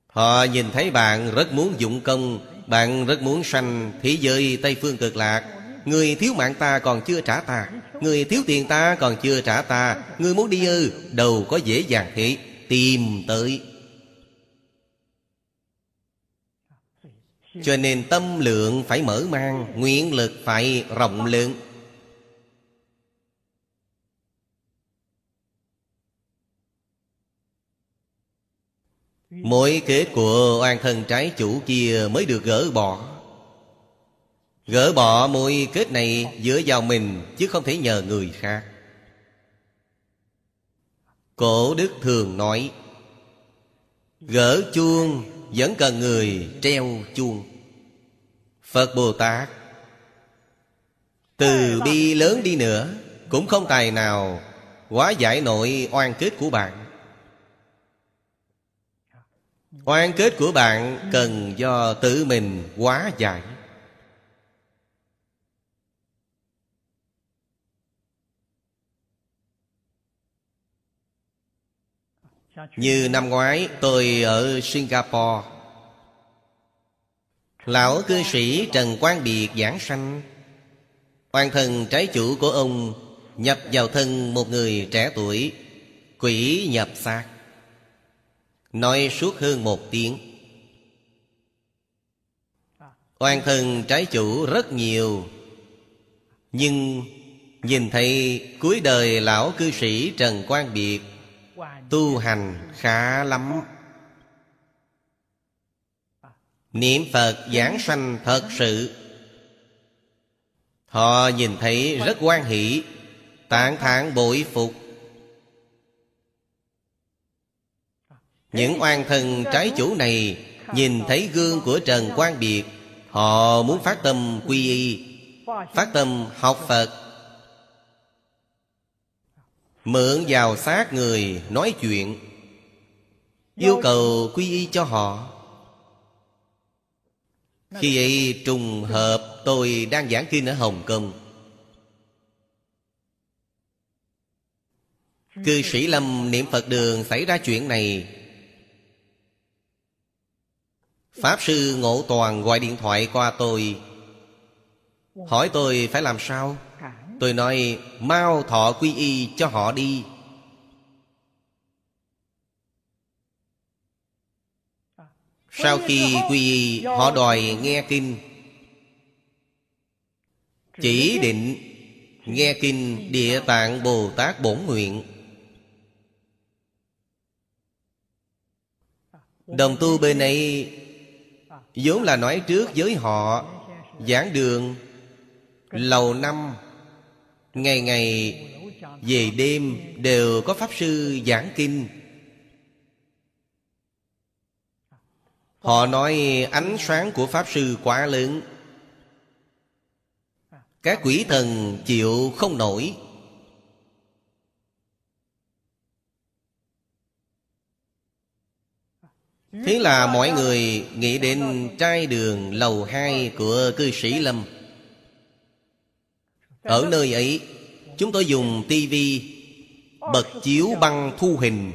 Họ nhìn thấy bạn rất muốn dụng công, Bạn rất muốn sanh thế giới Tây Phương cực lạc. Người thiếu mạng ta còn chưa trả ta, Người thiếu tiền ta còn chưa trả ta. Người muốn đi ư, Đâu có dễ dàng thế Tìm tới. Cho nên tâm lượng phải mở mang, Nguyện lực phải rộng lượng. Mỗi kết của oan thân trái chủ kia mới được gỡ bỏ. Gỡ bỏ mối kết này dựa vào mình, Chứ không thể nhờ người khác. Cổ đức thường nói, Gỡ chuông, vẫn cần người treo chuông. Phật Bồ Tát, Từ bi lớn đi nữa, Cũng không tài nào Hóa giải nội oan kết của bạn. Oan kết của bạn cần do tự mình hóa giải. Như năm ngoái, tôi ở Singapore. Lão cư sĩ Trần Quang Biệt giảng sanh. Hoàn thần trái chủ của ông Nhập vào thân một người trẻ tuổi, Quỷ nhập xác. Nói suốt hơn một tiếng. Oan thân trái chủ rất nhiều, Nhưng nhìn thấy cuối đời lão cư sĩ Trần Quang Biệt, Tu hành khá lắm. Niệm Phật giảng sanh thật sự. Họ nhìn thấy rất quan hỷ Tạng thản bội phục. Những oan thần trái chủ này Nhìn thấy gương của Trần Quang Biệt, Họ muốn phát tâm quy y, Phát tâm học Phật. Mượn vào xác người nói chuyện, Yêu cầu quy y cho họ. Khi ấy trùng hợp, tôi đang giảng kinh ở Hồng Kông. Cư sĩ Lâm niệm Phật đường xảy ra chuyện này Pháp Sư Ngộ Toàn gọi điện thoại qua tôi. Hỏi tôi phải làm sao? Tôi nói, mau thọ quy y cho họ đi. Sau khi quy y, Họ đòi nghe kinh. Chỉ định Nghe kinh Địa Tạng Bồ Tát Bổn Nguyện. Đồng tu bên ấy vốn là nói trước với họ, Giảng đường, Lầu năm. Ngày ngày, về đêm đều có Pháp Sư giảng kinh. Họ nói ánh sáng của Pháp Sư quá lớn. Các quỷ thần chịu không nổi. Thế là mọi người nghĩ đến trai đường lầu hai của cư sĩ Lâm. Ở nơi ấy Chúng tôi dùng tivi Bật chiếu băng thu hình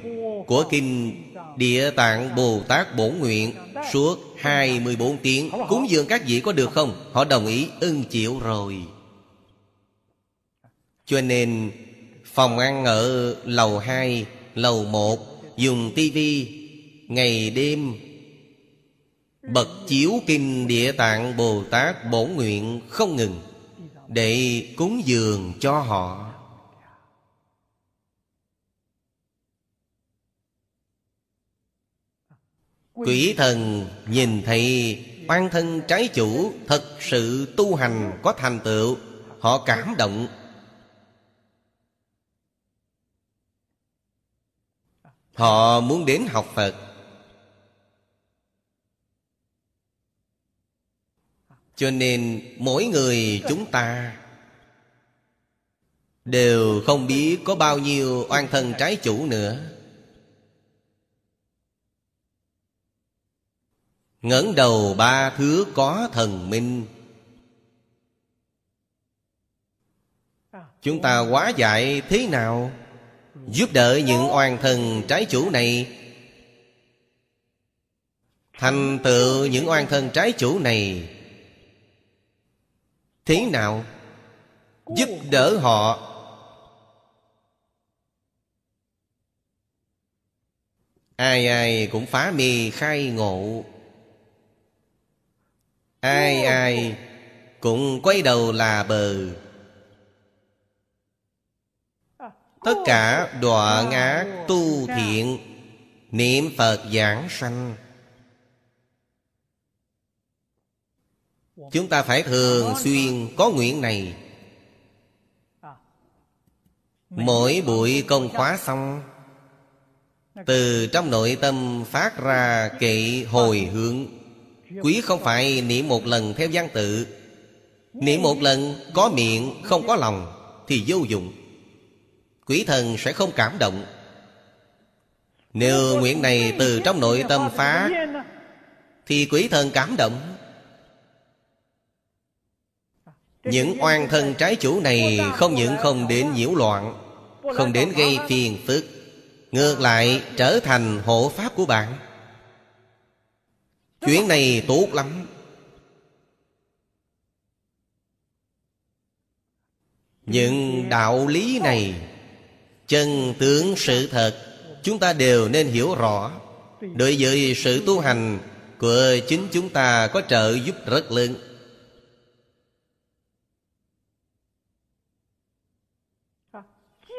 Của kinh Địa Tạng Bồ Tát Bổn Nguyện Suốt 24 tiếng. Cúng dường các vị có được không? Họ đồng ý ưng chịu rồi. Cho nên Phòng ăn ở lầu 2, lầu 1 Dùng tivi Ngày đêm. Bật chiếu kinh địa tạng Bồ Tát bổn nguyện không ngừng Để cúng dường cho họ. Quỷ thần nhìn thấy oan thân trái chủ Thật sự tu hành có thành tựu, Họ cảm động. Họ muốn đến học Phật Cho nên mỗi người chúng ta Đều không biết có bao nhiêu oan thân trái chủ nữa. Ngẩng đầu ba thứ có thần minh. Chúng ta quá dạy thế nào? Giúp đỡ những oan thần trái chủ này. Thành tựu những oan thân trái chủ này Thế nào Giúp đỡ họ? Ai ai cũng phá mê khai ngộ. Ai ai cũng quay đầu là bờ. Tất cả đọa ngã tu thiện, Niệm Phật giảng sanh. Chúng ta phải thường xuyên có nguyện này. Mỗi buổi công khóa xong, Từ trong nội tâm phát ra kệ hồi hướng. Quý không phải niệm một lần theo văn tự. Niệm một lần có miệng, không có lòng Thì vô dụng. Quỷ thần sẽ không cảm động. Nếu nguyện này từ trong nội tâm phá, Thì quỷ thần cảm động. Những oan thân trái chủ này Không những không đến nhiễu loạn, Không đến gây phiền phức, Ngược lại trở thành hộ pháp của bạn. Chuyện này tốt lắm. Những đạo lý này, Chân tướng sự thật, Chúng ta đều nên hiểu rõ. Đối với sự tu hành Của chính chúng ta có trợ giúp rất lớn.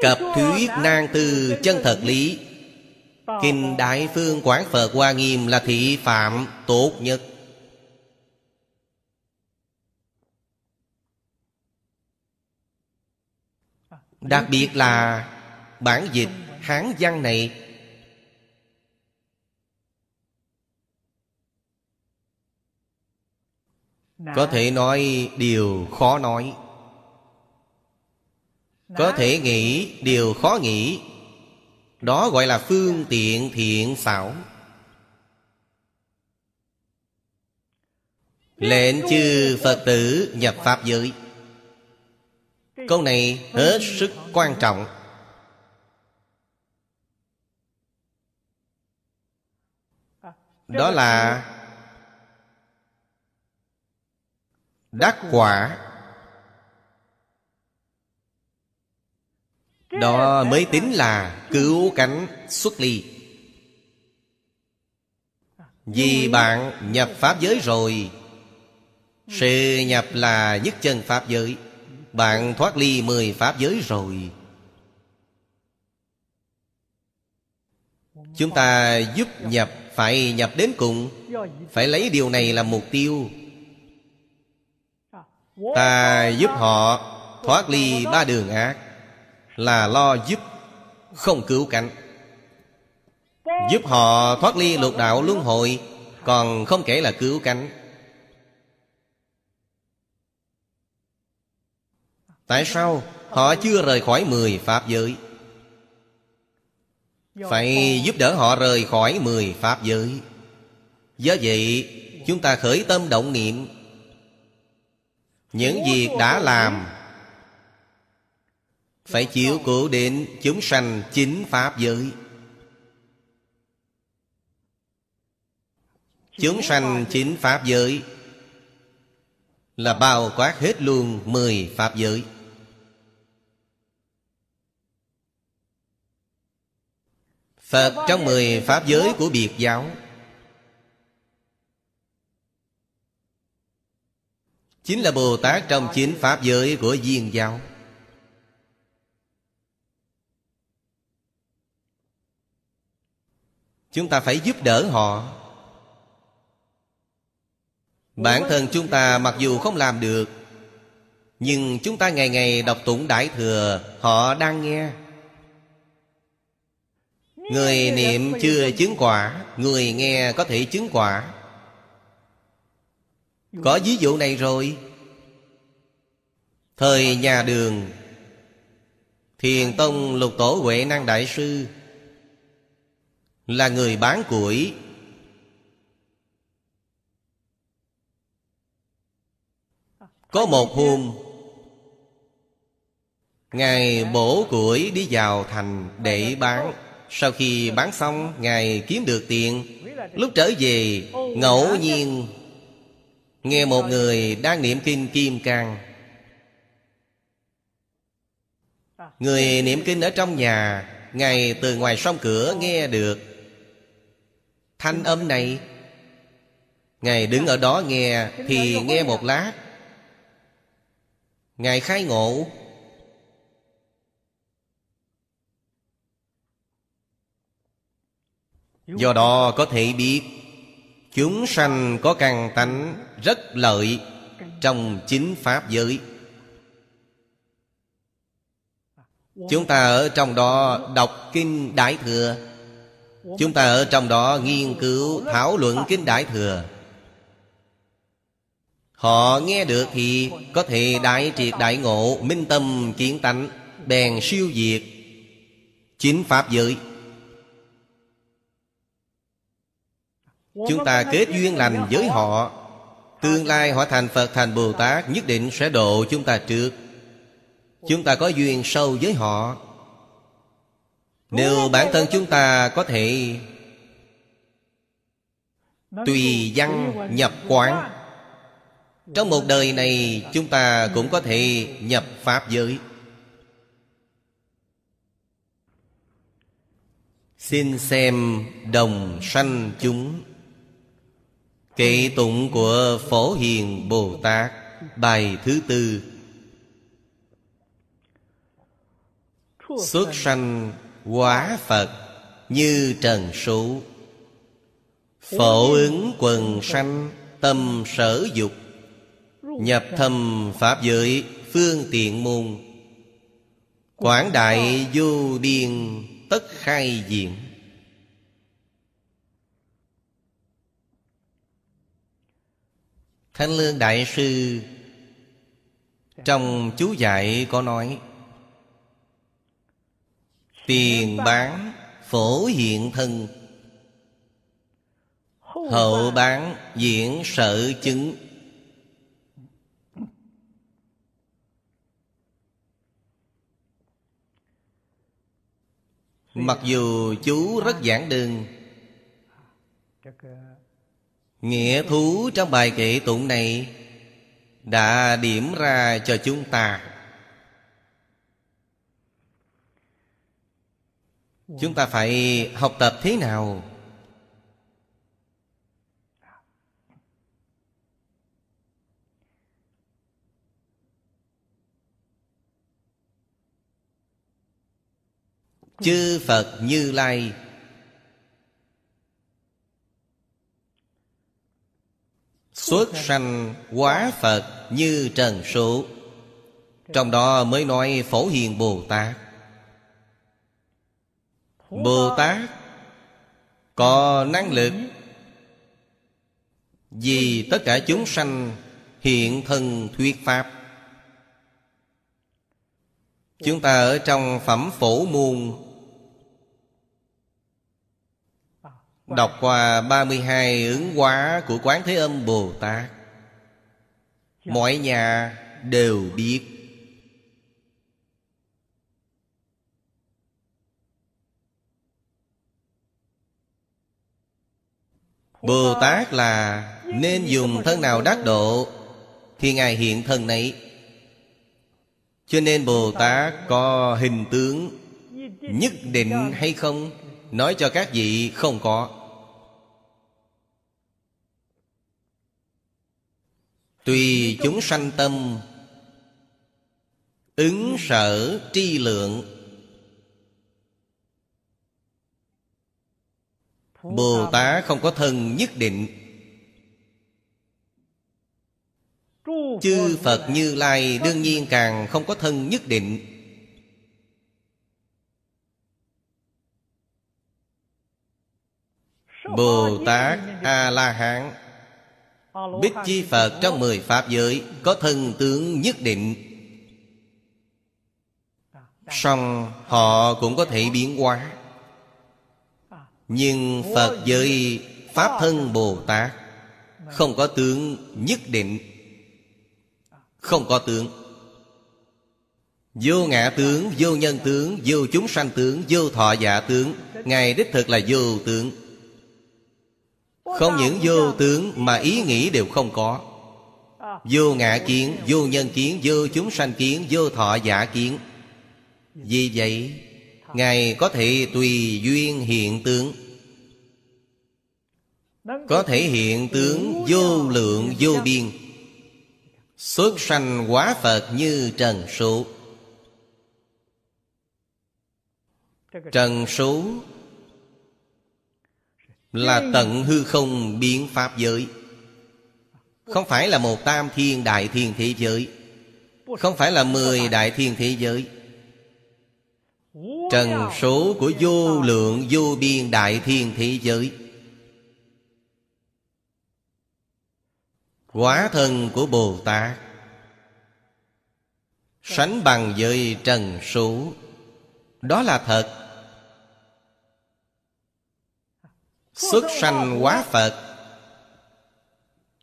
Cập thuyết nang tư chân thật lý. Kinh Đại Phương Quán Phật Hoa Nghiêm là thị phạm tốt nhất. Đặc biệt là bản dịch Hán văn này. Có thể nói điều khó nói. Có thể nghĩ điều khó nghĩ. Đó gọi là phương tiện thiện xảo. Lệnh chư Phật tử nhập Pháp giới. Câu này hết sức quan trọng. Đó là Đắc quả Đó, mới tính là cứu cánh xuất ly. Vì bạn nhập Pháp giới rồi, Sự nhập là nhất chân Pháp giới. Bạn thoát ly mười Pháp giới rồi. Chúng ta giúp nhập, Phải nhập đến cùng. Phải lấy điều này làm mục tiêu. Ta giúp họ thoát ly ba đường ác là lo giúp, không cứu cánh. Giúp họ thoát ly lục đạo luân hồi, còn không kể là cứu cánh. Tại sao họ chưa rời khỏi mười pháp giới? Phải giúp đỡ họ rời khỏi mười pháp giới. Do vậy, chúng ta khởi tâm động niệm. Những việc đã làm phải chịu cố đến chúng sanh chính Pháp giới. Chúng sanh chính Pháp giới Là bao quát hết luôn mười Pháp giới. Phật trong mười Pháp giới của biệt giáo, Chính là Bồ Tát trong chính Pháp giới của viên giáo. Chúng ta phải giúp đỡ họ. Bản thân chúng ta mặc dù không làm được, Nhưng chúng ta ngày ngày đọc tụng Đại Thừa, Họ đang nghe. Người niệm chưa chứng quả, Người nghe có thể chứng quả. Có ví dụ này rồi. Thời nhà đường, Thiền Tông Lục Tổ Huệ Năng Đại Sư là người bán củi. Có một hôm, Ngài bổ củi đi vào thành để bán. Sau khi bán xong, Ngài kiếm được tiền. Lúc trở về, Ngẫu nhiên, Nghe một người đang niệm kinh Kim Cang. Người niệm kinh ở trong nhà, Ngài từ ngoài sông cửa nghe được. Thanh âm này, Ngài đứng ở đó nghe Thì nghe một lát. Ngài khai ngộ. Do đó có thể biết, Chúng sanh có căn tánh rất lợi Trong chính Pháp giới. Chúng ta ở trong đó đọc Kinh Đại Thừa. Chúng ta ở trong đó nghiên cứu, thảo luận Kinh Đại Thừa. Họ nghe được thì có thể đại triệt đại ngộ, Minh tâm kiến tánh, Bèn siêu diệt. Chính Pháp giới. Chúng ta kết duyên lành với họ. Tương lai họ thành Phật, thành Bồ Tát, Nhất định sẽ độ chúng ta trước. Chúng ta có duyên sâu với họ. Nếu bản thân chúng ta có thể Tùy văn nhập quán, Trong một đời này Chúng ta cũng có thể nhập Pháp giới. Xin xem đồng sanh chúng Kệ tụng của Phổ Hiền Bồ Tát, Bài thứ tư. Xuất sanh quá Phật Như trần số Phổ ứng quần sanh, Tâm sở dục. Nhập thầm Pháp giới, Phương tiện môn. Quảng đại vô biên, Tất khai diện Thanh Lương Đại Sư, Trong chú dạy có nói Tiền bán, phổ hiện thân. Hậu bán, diễn sở chứng. Mặc dù chú rất giản đơn, Nghĩa thú trong bài kệ tụng này Đã điểm ra cho chúng ta. Chúng ta phải học tập thế nào? Chư Phật Như Lai. Xuất sanh quá Phật như trần số Trong đó mới nói Phổ Hiền Bồ Tát. Bồ Tát Có năng lực Vì tất cả chúng sanh Hiện thân thuyết Pháp. Chúng ta ở trong phẩm phổ môn Đọc qua 32 ứng hóa của Quán Thế Âm Bồ Tát. Mọi nhà đều biết Bồ Tát là nên dùng thân nào đắc độ Thì Ngài hiện thân này Cho nên Bồ Tát có hình tướng Nhất định hay không, Nói cho các vị không có. Tùy chúng sanh tâm, Ứng sở tri lượng Bồ Tát không có thân nhất định. Chư Phật Như Lai đương nhiên càng không có thân nhất định. Bồ Tát A-la-hán, Bích Chi Phật trong mười Pháp giới Có thân tướng nhất định. Song họ cũng có thể biến hóa. Nhưng Phật giới Pháp thân Bồ Tát Không có tướng nhất định. Không có tướng. Vô ngã tướng, vô nhân tướng, vô chúng sanh tướng, vô thọ giả tướng Ngài đích thực là vô tướng. Không những vô tướng mà ý nghĩ đều không có. Vô ngã kiến, vô nhân kiến, vô chúng sanh kiến, vô thọ giả kiến. Vì vậy Ngài có thể tùy duyên hiện tướng Có thể hiện tướng vô lượng vô biên. Xuất sanh quá Phật như trần số. Trần số Là tận hư không biến Pháp giới. Không phải là một tam thiên đại thiên thế giới. Không phải là mười đại thiên thế giới. Trần số của vô lượng vô biên đại thiên thế giới. Quả thân của Bồ Tát. Sánh bằng với trần số. Đó là thật. Xuất sanh hóa Phật.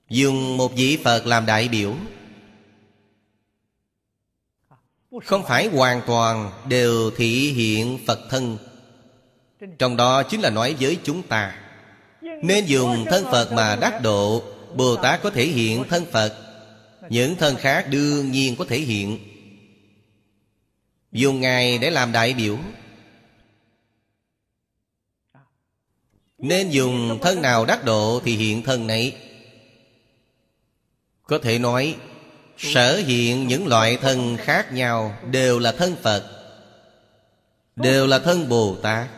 Dùng một vị Phật làm đại biểu không phải hoàn toàn đều thị hiện Phật thân. Trong đó chính là nói với chúng ta, Nên dùng thân Phật mà đắc độ, Bồ Tát có thể hiện thân Phật. Những thân khác đương nhiên có thể hiện. Dùng Ngài để làm đại biểu, Nên dùng thân nào đắc độ thì hiện thân này Có thể nói Sở hiện những loại thân khác nhau Đều là thân Phật, Đều là thân Bồ Tát.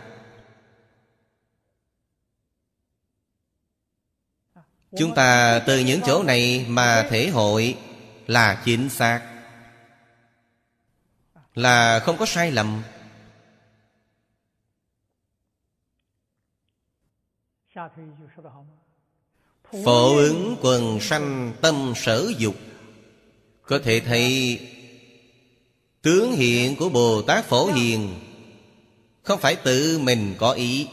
Chúng ta từ những chỗ này mà thể hội Là chính xác, Là không có sai lầm. Phổ ứng quần sanh tâm sở dục có thể thấy, Tướng hiện của Bồ Tát Phổ Hiền Không phải tự mình có ý,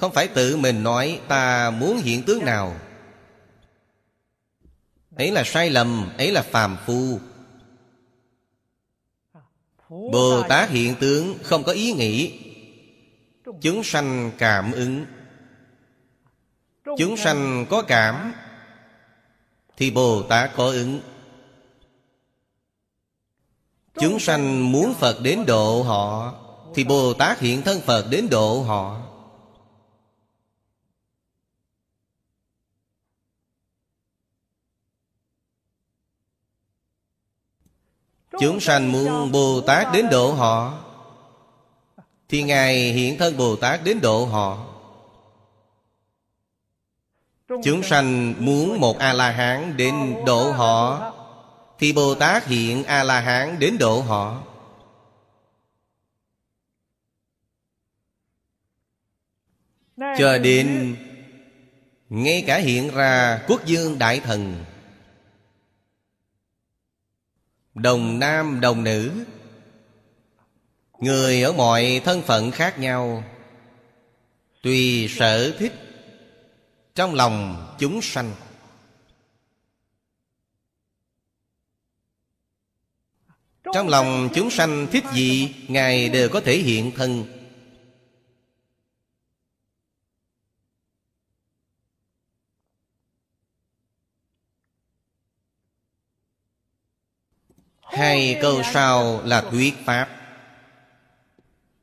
Không phải tự mình nói Ta muốn hiện tướng nào. Ấy là sai lầm, Ấy là phàm phu. Bồ Tát hiện tướng không có ý nghĩ. Chúng sanh cảm ứng. Chúng sanh có cảm, Thì Bồ Tát có ứng. Chúng sanh muốn Phật đến độ họ, Thì Bồ Tát hiện thân Phật đến độ họ. Chúng sanh muốn Bồ Tát đến độ họ, Thì Ngài hiện thân Bồ Tát đến độ họ. Chúng sanh muốn một A-la-hán đến độ họ thì Bồ Tát hiện A-la-hán đến độ họ. Cho đến Ngay cả hiện ra quốc dương đại thần. Đồng nam đồng nữ. Người ở mọi thân phận khác nhau. Tùy sở thích Trong lòng chúng sanh Trong lòng chúng sanh thích gì, Ngài đều có thể hiện thân. Hai câu sau là thuyết pháp.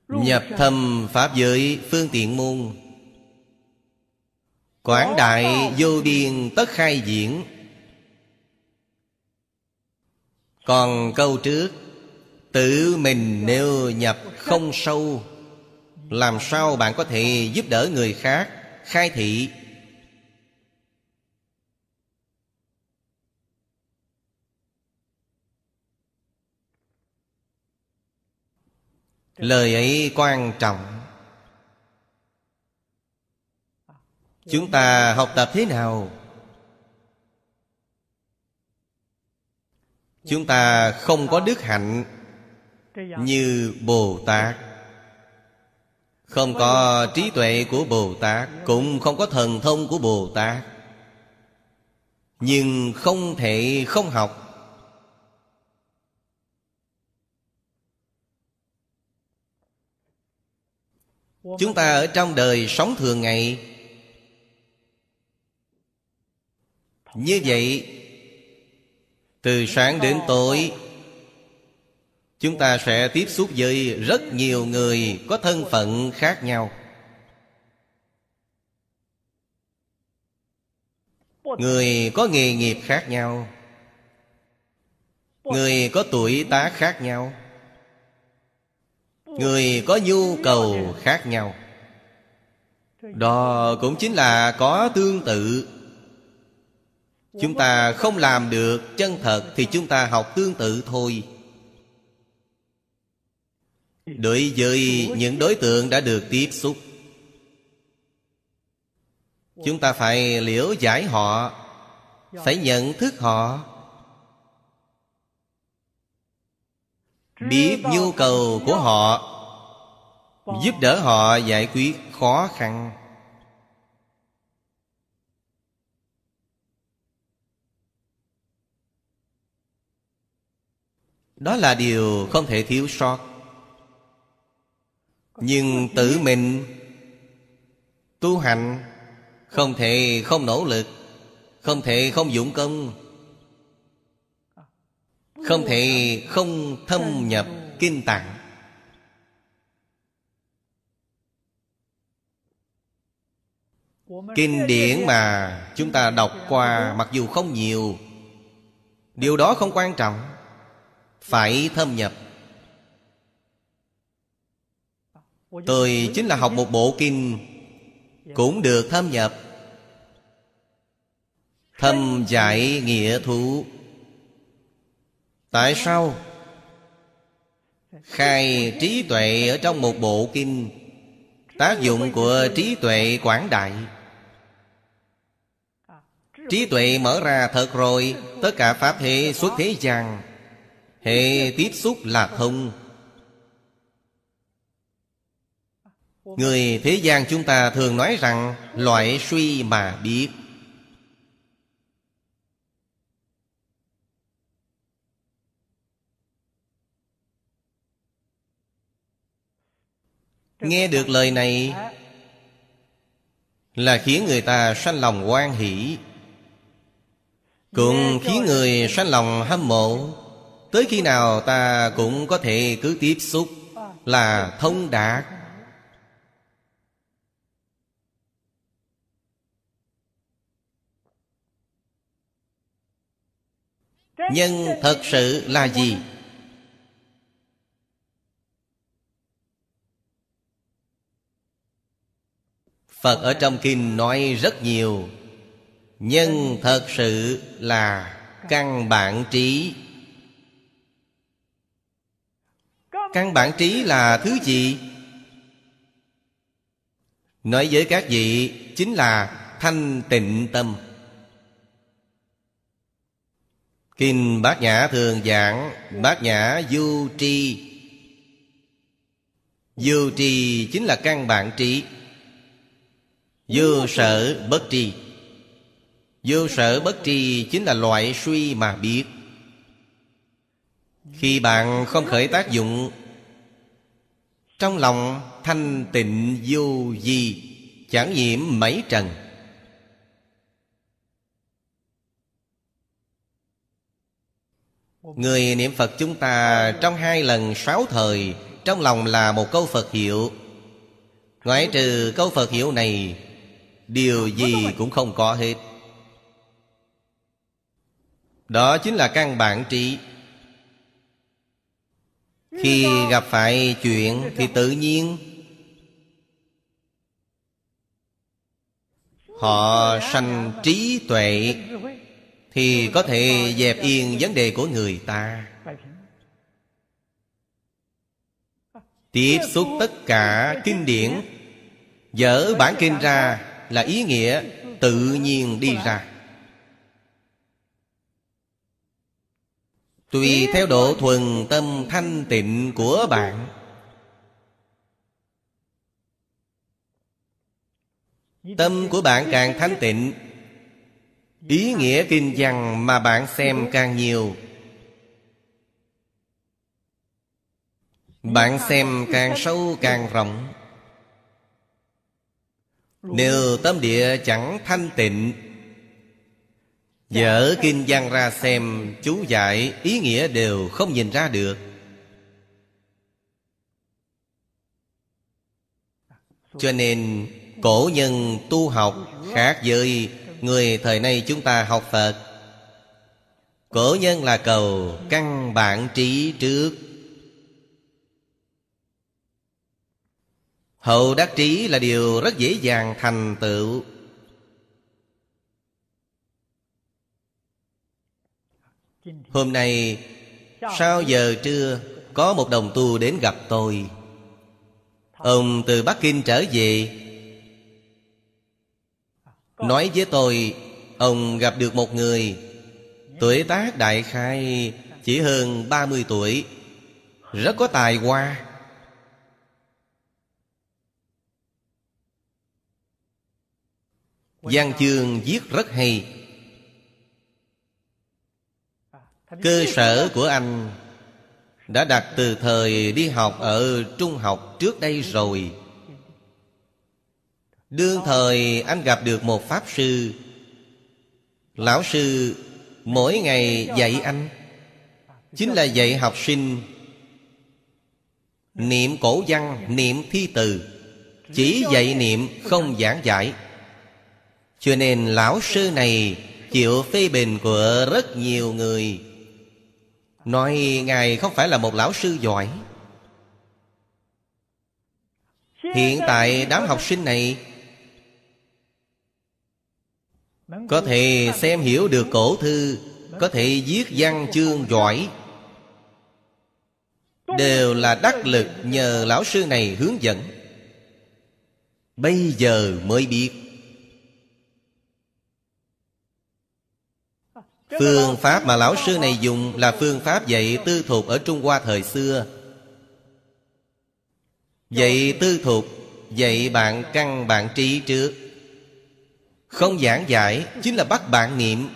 Nhập thâm Pháp giới, phương tiện môn. Quảng đại vô biên tất khai diễn. Còn câu trước, Tự mình nếu nhập không sâu, Làm sao bạn có thể giúp đỡ người khác Khai thị? Lời ấy quan trọng. Chúng ta học tập thế nào? Chúng ta không có đức hạnh Như Bồ Tát. Không có trí tuệ của Bồ Tát, Cũng không có thần thông của Bồ Tát. Nhưng không thể không học. Chúng ta ở trong đời sống thường ngày. Như vậy từ sáng đến tối, Chúng ta sẽ tiếp xúc với rất nhiều người có thân phận khác nhau. Người có nghề nghiệp khác nhau. Người có tuổi tác khác nhau. Người có nhu cầu khác nhau. Đó cũng chính là có tương tự. Chúng ta không làm được, chân thật Thì chúng ta học tương tự thôi. Đối với những đối tượng đã được tiếp xúc, Chúng ta phải liễu giải họ, Phải nhận thức họ. Biết nhu cầu của họ, Giúp đỡ họ giải quyết khó khăn. Đó là điều không thể thiếu sót. Nhưng tự mình Tu hành Không thể không nỗ lực, Không thể không dụng công, Không thể không thâm nhập kinh tạng. Kinh điển mà chúng ta đọc qua, Mặc dù không nhiều, Điều đó không quan trọng. Phải thâm nhập. Tôi chính là học một bộ kinh Cũng được thâm nhập. Thâm giải nghĩa thú. Tại sao? Khai trí tuệ ở trong một bộ kinh, Tác dụng của trí tuệ quảng đại. Trí tuệ mở ra thật rồi, Tất cả Pháp hệ xuất thế gian. Hệ tiếp xúc là thông Người thế gian chúng ta thường nói rằng, Loại suy mà biết. Nghe được lời này, Là khiến người ta sanh lòng hoan hỷ. Cũng khiến người sanh lòng hâm mộ. Tới khi nào ta cũng có thể cứ tiếp xúc Là thông đạt. Nhân thật sự là gì? Phật ở trong kinh nói rất nhiều. Nhân thật sự là căn bản trí. Căn bản trí là thứ gì? Nói với các vị, chính là thanh tịnh tâm. Kinh bát nhã thường giảng, bát nhã du tri. Du tri chính là căn bản trí. Vô sở bất tri. Vô sở bất tri chính là loại suy mà biết. Khi bạn không khởi tác dụng, Trong lòng thanh tịnh vô di Chẳng nhiễm mấy trần. Người niệm Phật chúng ta Trong hai lần sáu thời, Trong lòng là một câu Phật hiệu. Ngoại trừ câu Phật hiệu này, Điều gì cũng không có hết. Đó chính là căn bản trí. Khi gặp phải chuyện Thì tự nhiên Họ sanh trí tuệ Thì có thể dẹp yên vấn đề của người ta. Tiếp xúc tất cả kinh điển, Dở bản kinh ra là ý nghĩa tự nhiên đi ra. Tùy theo độ thuần tâm thanh tịnh của bạn. Tâm của bạn càng thanh tịnh Ý nghĩa kinh văn mà bạn xem càng nhiều. Bạn xem càng sâu càng rộng. Nếu tâm địa chẳng thanh tịnh Dạ. Dở kinh văn ra xem, Chú giải ý nghĩa đều không nhìn ra được. Cho nên, Cổ nhân tu học khác với Người thời nay chúng ta học Phật. Cổ nhân là cầu căn bản trí trước. Hậu đắc trí là điều rất dễ dàng thành tựu. Hôm nay, Sau giờ trưa, Có một đồng tu đến gặp tôi. Ông từ Bắc Kinh trở về. Nói với tôi, Ông gặp được một người, Tuổi tác đại khai, Chỉ hơn 30 tuổi, Rất có tài hoa. Giang chương viết rất hay. Cơ sở của anh Đã đặt từ thời đi học ở trung học trước đây rồi. Đương thời anh gặp được một Pháp Sư. Lão Sư mỗi ngày dạy anh. Chính là dạy học sinh Niệm cổ văn, niệm thi từ. Chỉ dạy niệm không giảng giải. Cho nên lão sư này chịu phê bình của rất nhiều người Nói Ngài không phải là một lão sư giỏi. Hiện tại đám học sinh này có thể xem hiểu được cổ thư Có thể viết văn chương giỏi Đều là đắc lực nhờ lão sư này hướng dẫn. Bây giờ mới biết Phương pháp mà lão sư này dùng Là phương pháp dạy tư thuộc ở Trung Hoa thời xưa. Dạy tư thuộc Dạy bạn căn bạn trí trước. Không giảng giải Chính là bắt bạn niệm.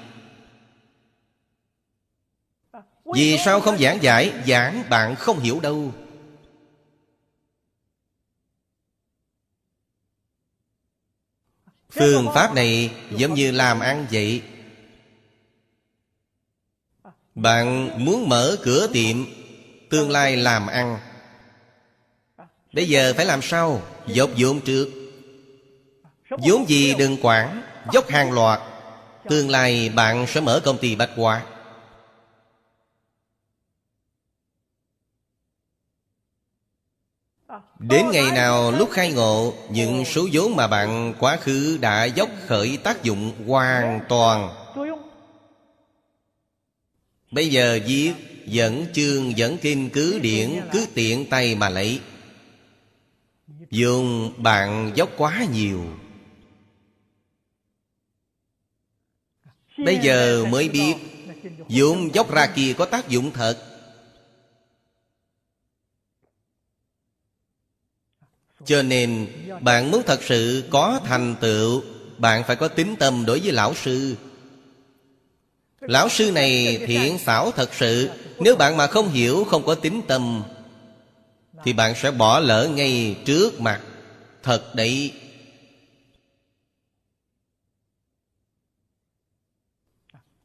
Vì sao không giảng giải Giảng bạn không hiểu đâu. Phương pháp này giống như làm ăn vậy bạn muốn mở cửa tiệm, Tương lai làm ăn. Bây giờ phải làm sao? Dốc vốn trước. Vốn gì đừng quản, Dốc hàng loạt. Tương lai bạn sẽ mở công ty bách hóa. Đến ngày nào lúc khai ngộ, Những số vốn mà bạn quá khứ đã dốc khởi tác dụng hoàn toàn. Bây giờ viết, Dẫn chương, dẫn kinh cứ điển, Cứ tiện tay mà lấy. Dùng bạn dốc quá nhiều. Bây giờ mới biết dùng dốc ra kia có tác dụng thật. Cho nên, bạn muốn thật sự có thành tựu, Bạn phải có tính tâm đối với lão sư. Lão sư này thiện xảo thật sự. Nếu bạn mà không hiểu không có tính tâm Thì bạn sẽ bỏ lỡ ngay trước mặt Thật đấy.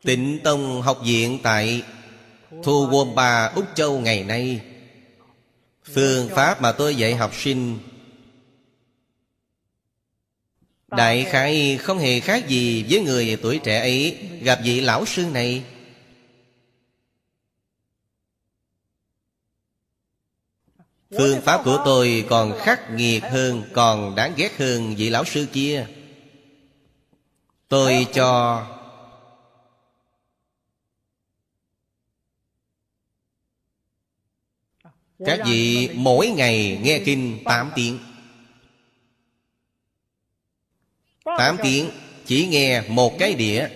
Tịnh Tông học viện tại Thu Womba, Úc Châu ngày nay. Phương pháp mà tôi dạy học sinh Đại khái không hề khác gì với người tuổi trẻ ấy. Gặp vị lão sư này. Phương pháp của tôi còn khắc nghiệt hơn, Còn đáng ghét hơn vị lão sư kia. Tôi cho Các vị mỗi ngày nghe kinh 8 tiếng. Tám tiếng, chỉ nghe một cái đĩa.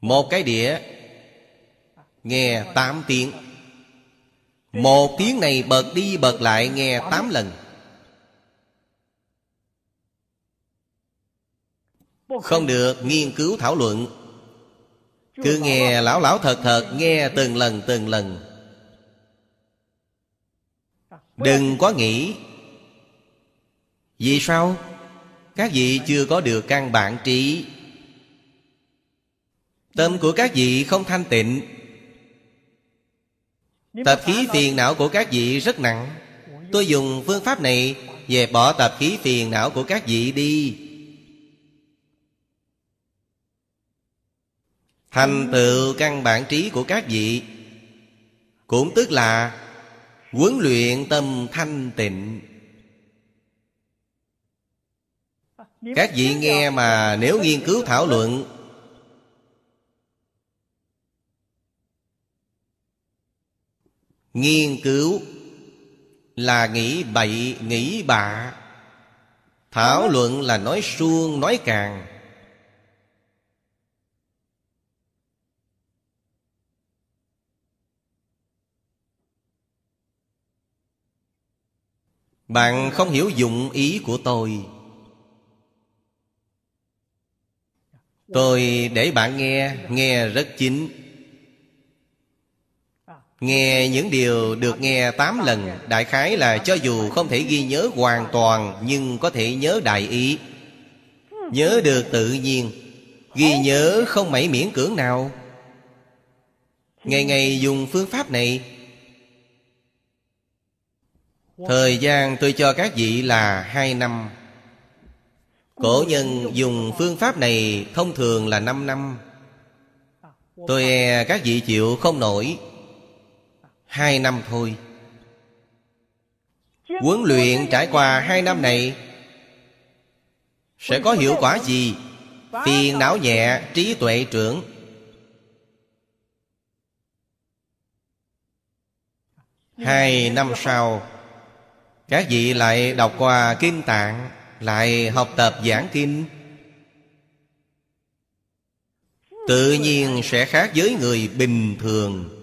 Một cái đĩa, Nghe tám tiếng. Một tiếng này bật đi bật lại nghe tám lần. Không được nghiên cứu thảo luận. Cứ nghe lão lão thật thật, Nghe từng lần từng lần. Đừng có nghĩ. Vì sao? Các vị chưa có được căn bản trí. Tâm của các vị không thanh tịnh. Tập khí phiền não của các vị rất nặng. Tôi dùng phương pháp này Dẹp bỏ tập khí phiền não của các vị đi. Thành tựu căn bản trí của các vị Cũng tức là Huấn luyện tâm thanh tịnh Các vị nghe mà nếu nghiên cứu thảo luận Nghiên cứu là nghĩ bậy, nghĩ bạ. Thảo luận là nói suông, nói càng. Bạn không hiểu dụng ý của tôi Tôi để bạn nghe Nghe rất chính Nghe những điều được nghe 8 lần, Đại khái là cho dù không thể ghi nhớ hoàn toàn, Nhưng có thể nhớ đại ý. Nhớ được tự nhiên. Ghi nhớ không mảy miễn cưỡng nào. Ngày ngày dùng phương pháp này. Thời gian tôi cho các vị là hai năm. Cổ nhân dùng phương pháp này thông thường là 5 năm. Tôi e các vị chịu không nổi. Hai năm thôi. Huấn luyện trải qua hai năm này Sẽ có hiệu quả gì? Phiền não nhẹ, trí tuệ trưởng. Hai năm sau Các vị lại đọc qua Kinh Tạng lại học tập giảng kinh. Tự nhiên sẽ khác với người bình thường.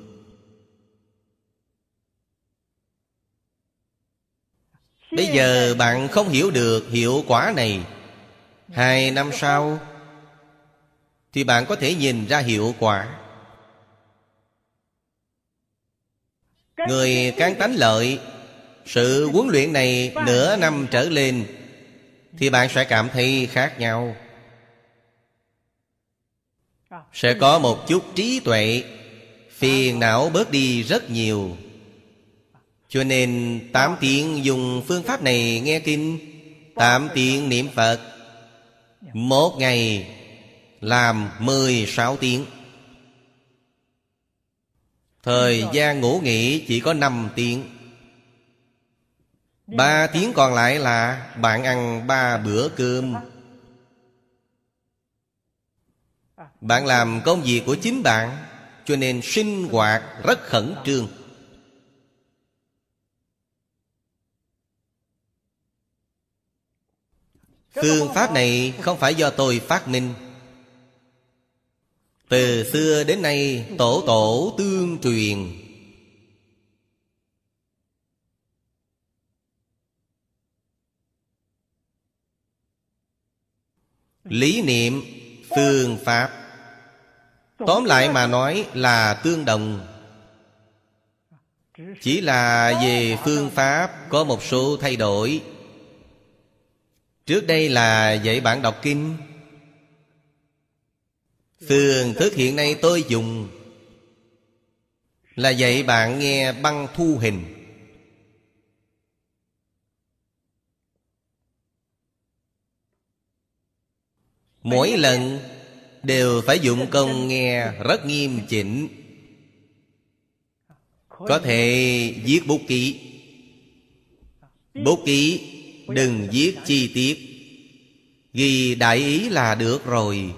Bây giờ bạn không hiểu được hiệu quả này. Hai năm sau, thì bạn có thể nhìn ra hiệu quả. Người can tánh lợi, sự huấn luyện này nửa năm trở lên thì bạn sẽ cảm thấy khác nhau. Sẽ có một chút trí tuệ, phiền não bớt đi rất nhiều. Cho nên tám tiếng dùng phương pháp này nghe kinh, tám tiếng niệm phật, một ngày làm mười sáu tiếng. Thời gian ngủ nghỉ chỉ có năm tiếng. Ba tiếng còn lại là bạn ăn ba bữa cơm. Bạn làm công việc của chính bạn, Cho nên sinh hoạt rất khẩn trương. Phương pháp này không phải do tôi phát minh. Từ xưa đến nay, tổ tổ tương truyền. Lý niệm, phương pháp. Tóm lại mà nói là tương đồng. Chỉ là về phương pháp có một số thay đổi. Trước đây là dạy bạn đọc kinh. Phương thức hiện nay tôi dùng là dạy bạn nghe băng thu hình. Mỗi lần đều phải dụng công nghe rất nghiêm chỉnh. Có thể viết bút ký. Bút ký đừng viết chi tiết. Ghi đại ý là được rồi.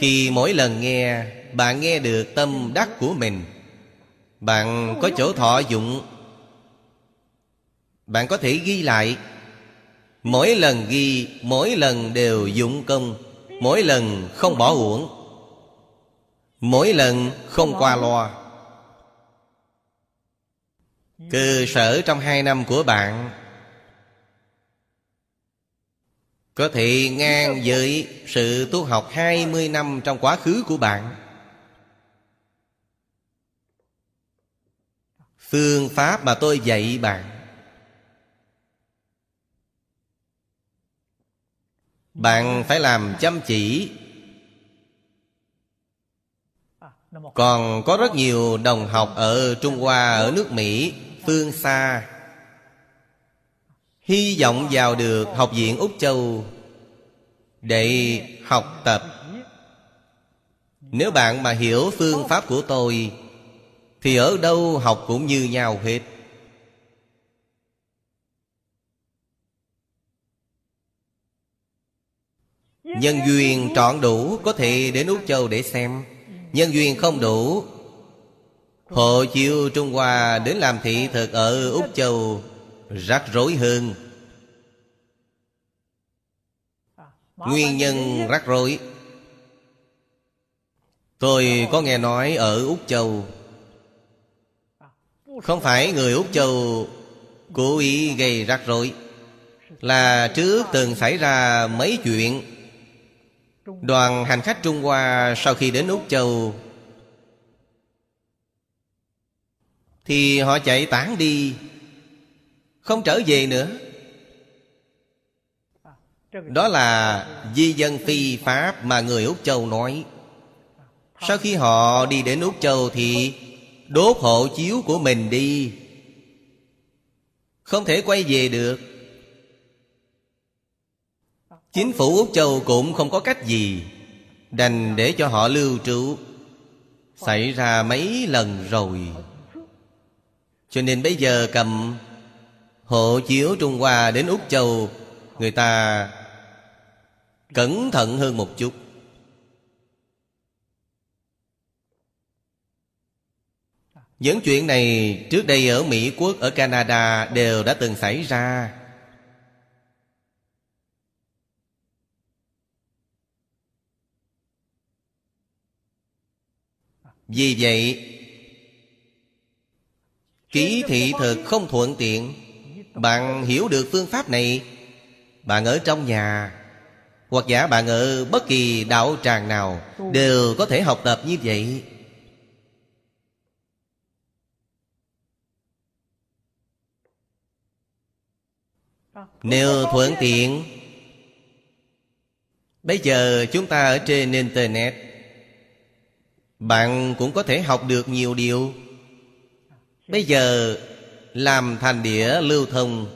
Khi mỗi lần nghe, Bạn nghe được tâm đắc của mình. Bạn có chỗ thọ dụng. Bạn có thể ghi lại. Mỗi lần ghi, Mỗi lần đều dụng công, Mỗi lần không bỏ uổng, Mỗi lần không qua loa. Cơ sở trong hai năm của bạn, Có thể ngang với sự tu học 20 năm trong quá khứ của bạn. Phương pháp mà tôi dạy bạn Bạn phải làm chăm chỉ. Còn có rất nhiều đồng học ở Trung Hoa, ở nước Mỹ phương xa. Hy vọng vào được học viện úc châu để học tập. Nếu bạn mà hiểu phương pháp của tôi thì ở đâu học cũng như nhau hết. Nhân duyên trọn đủ, có thể đến úc châu để xem. Nhân duyên không đủ Hộ chiếu Trung Hoa đến làm thị thực ở Úc Châu Rắc rối hơn. Nguyên nhân rắc rối, Tôi có nghe nói ở Úc Châu. Không phải người Úc Châu Cố ý gây rắc rối, Là trước từng xảy ra mấy chuyện. Đoàn hành khách Trung Hoa sau khi đến Úc Châu. Thì họ chạy tán đi, Không trở về nữa. Đó là di dân phi Pháp mà người Úc Châu nói. Sau khi họ đi đến Úc Châu thì Đốt hộ chiếu của mình đi. Không thể quay về được. Chính phủ Úc Châu cũng không có cách gì Đành để cho họ lưu trú Xảy ra mấy lần rồi. Cho nên bây giờ cầm hộ chiếu Trung Hoa đến Úc Châu Người ta cẩn thận hơn một chút. Những chuyện này trước đây ở Mỹ Quốc, ở Canada đều đã từng xảy ra. Vì vậy Ký thị thực không thuận tiện. Bạn hiểu được phương pháp này. Bạn ở trong nhà Hoặc giả bạn ở bất kỳ đạo tràng nào Đều có thể học tập như vậy. Nếu thuận tiện Bây giờ chúng ta ở trên Internet bạn cũng có thể học được nhiều điều. Bây giờ làm thành đĩa lưu thông.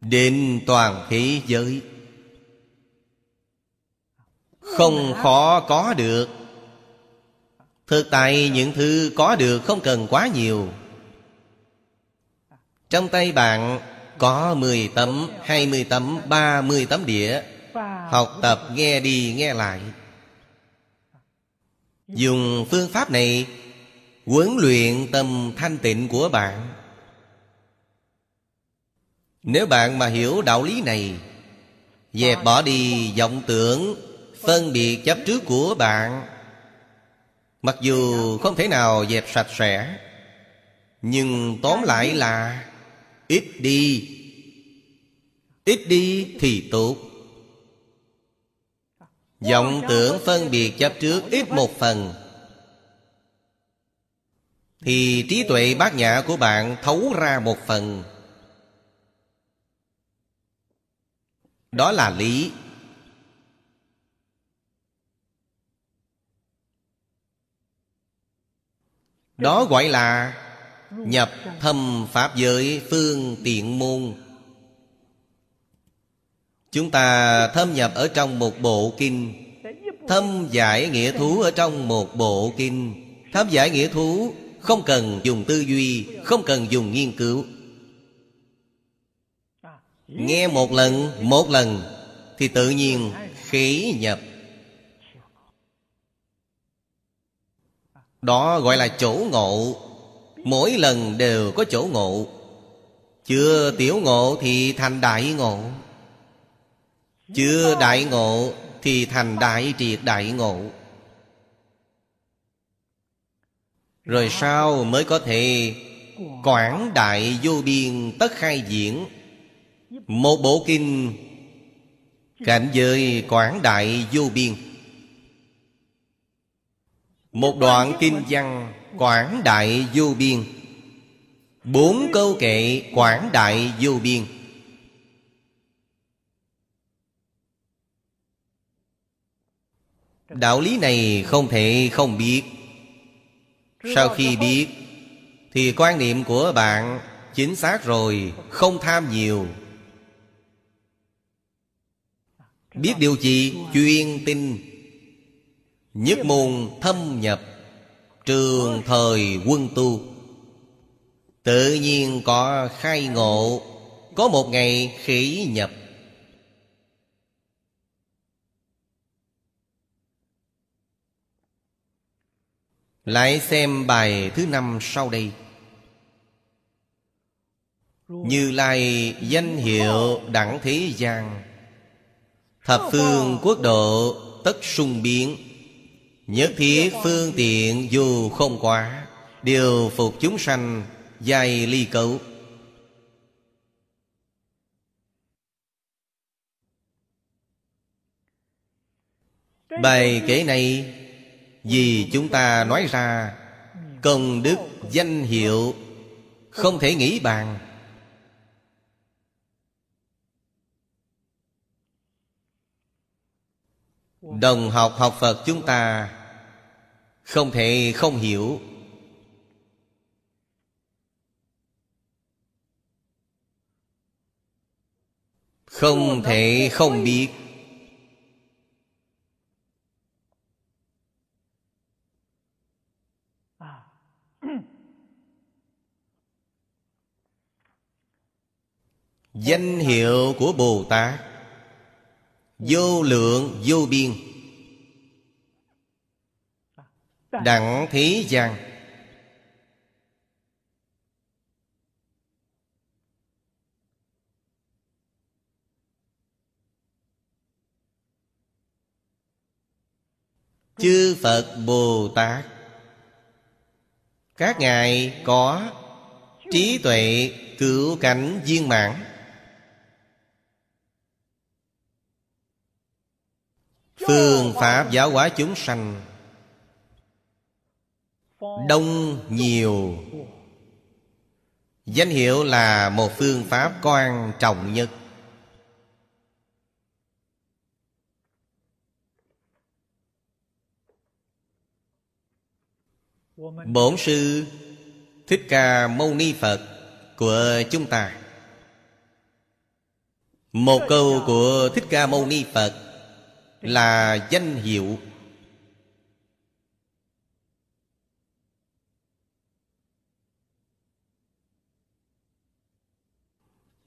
Đến toàn thế giới. Không khó có được. Thực tại những thứ có được không cần quá nhiều. Trong tay bạn có 10 tấm, 20 tấm, 30 tấm đĩa. Học tập nghe đi nghe lại. Dùng phương pháp này Huấn luyện tâm thanh tịnh của bạn. Nếu bạn mà hiểu đạo lý này, Dẹp bỏ đi vọng tưởng, Phân biệt chấp trước của bạn, Mặc dù không thể nào dẹp sạch sẽ, Nhưng tóm lại là Ít đi. Ít đi thì tốt vọng tưởng phân biệt chấp trước ít một phần. Thì trí tuệ bát nhã của bạn thấu ra một phần. Đó là lý. Đó gọi là nhập thâm pháp giới phương tiện môn. Chúng ta thâm nhập ở trong một bộ kinh. Thâm giải nghĩa thú ở trong một bộ kinh. Thâm giải nghĩa thú Không cần dùng tư duy, Không cần dùng nghiên cứu. Nghe một lần Một lần, Thì tự nhiên khí nhập. Đó gọi là chỗ ngộ. Mỗi lần đều có chỗ ngộ. Chưa tiểu ngộ thì thành đại ngộ. Chưa đại ngộ thì thành đại triệt đại ngộ. Rồi sau mới có thể Quảng đại vô biên tất khai diễn. Một bộ kinh, Cảnh giới quảng đại vô biên. Một đoạn kinh văn quảng đại vô biên. Bốn câu kệ quảng đại vô biên. Đạo lý này không thể không biết. Sau khi biết, Thì quan niệm của bạn Chính xác rồi, Không tham nhiều. Biết điều gì? Chuyên tin. Nhất môn thâm nhập, Trường thời quân tu. Tự nhiên có khai ngộ, Có một ngày khỉ nhập. Lại xem bài thứ năm sau đây. Như Lai danh hiệu đẳng thế gian, Thập phương quốc độ tất sung biến. Nhất thiết phương tiện dù không quá, Điều phục chúng sanh dài ly cấu. Bài kể này vì chúng ta nói ra, Công đức danh hiệu Không thể nghĩ bàn. Đồng học học Phật chúng ta Không thể không hiểu. Không thể không biết. Danh hiệu của Bồ Tát. Vô lượng, vô biên. Đẳng thế gian. Chư Phật Bồ Tát, Các ngài có trí tuệ cửu cảnh viên mãn. Phương Pháp giáo hóa chúng sanh. Đông nhiều. Danh hiệu là một phương pháp quan trọng nhất. Bổn sư Thích Ca Mâu Ni Phật của chúng ta. Một câu của Thích Ca Mâu Ni Phật là danh hiệu.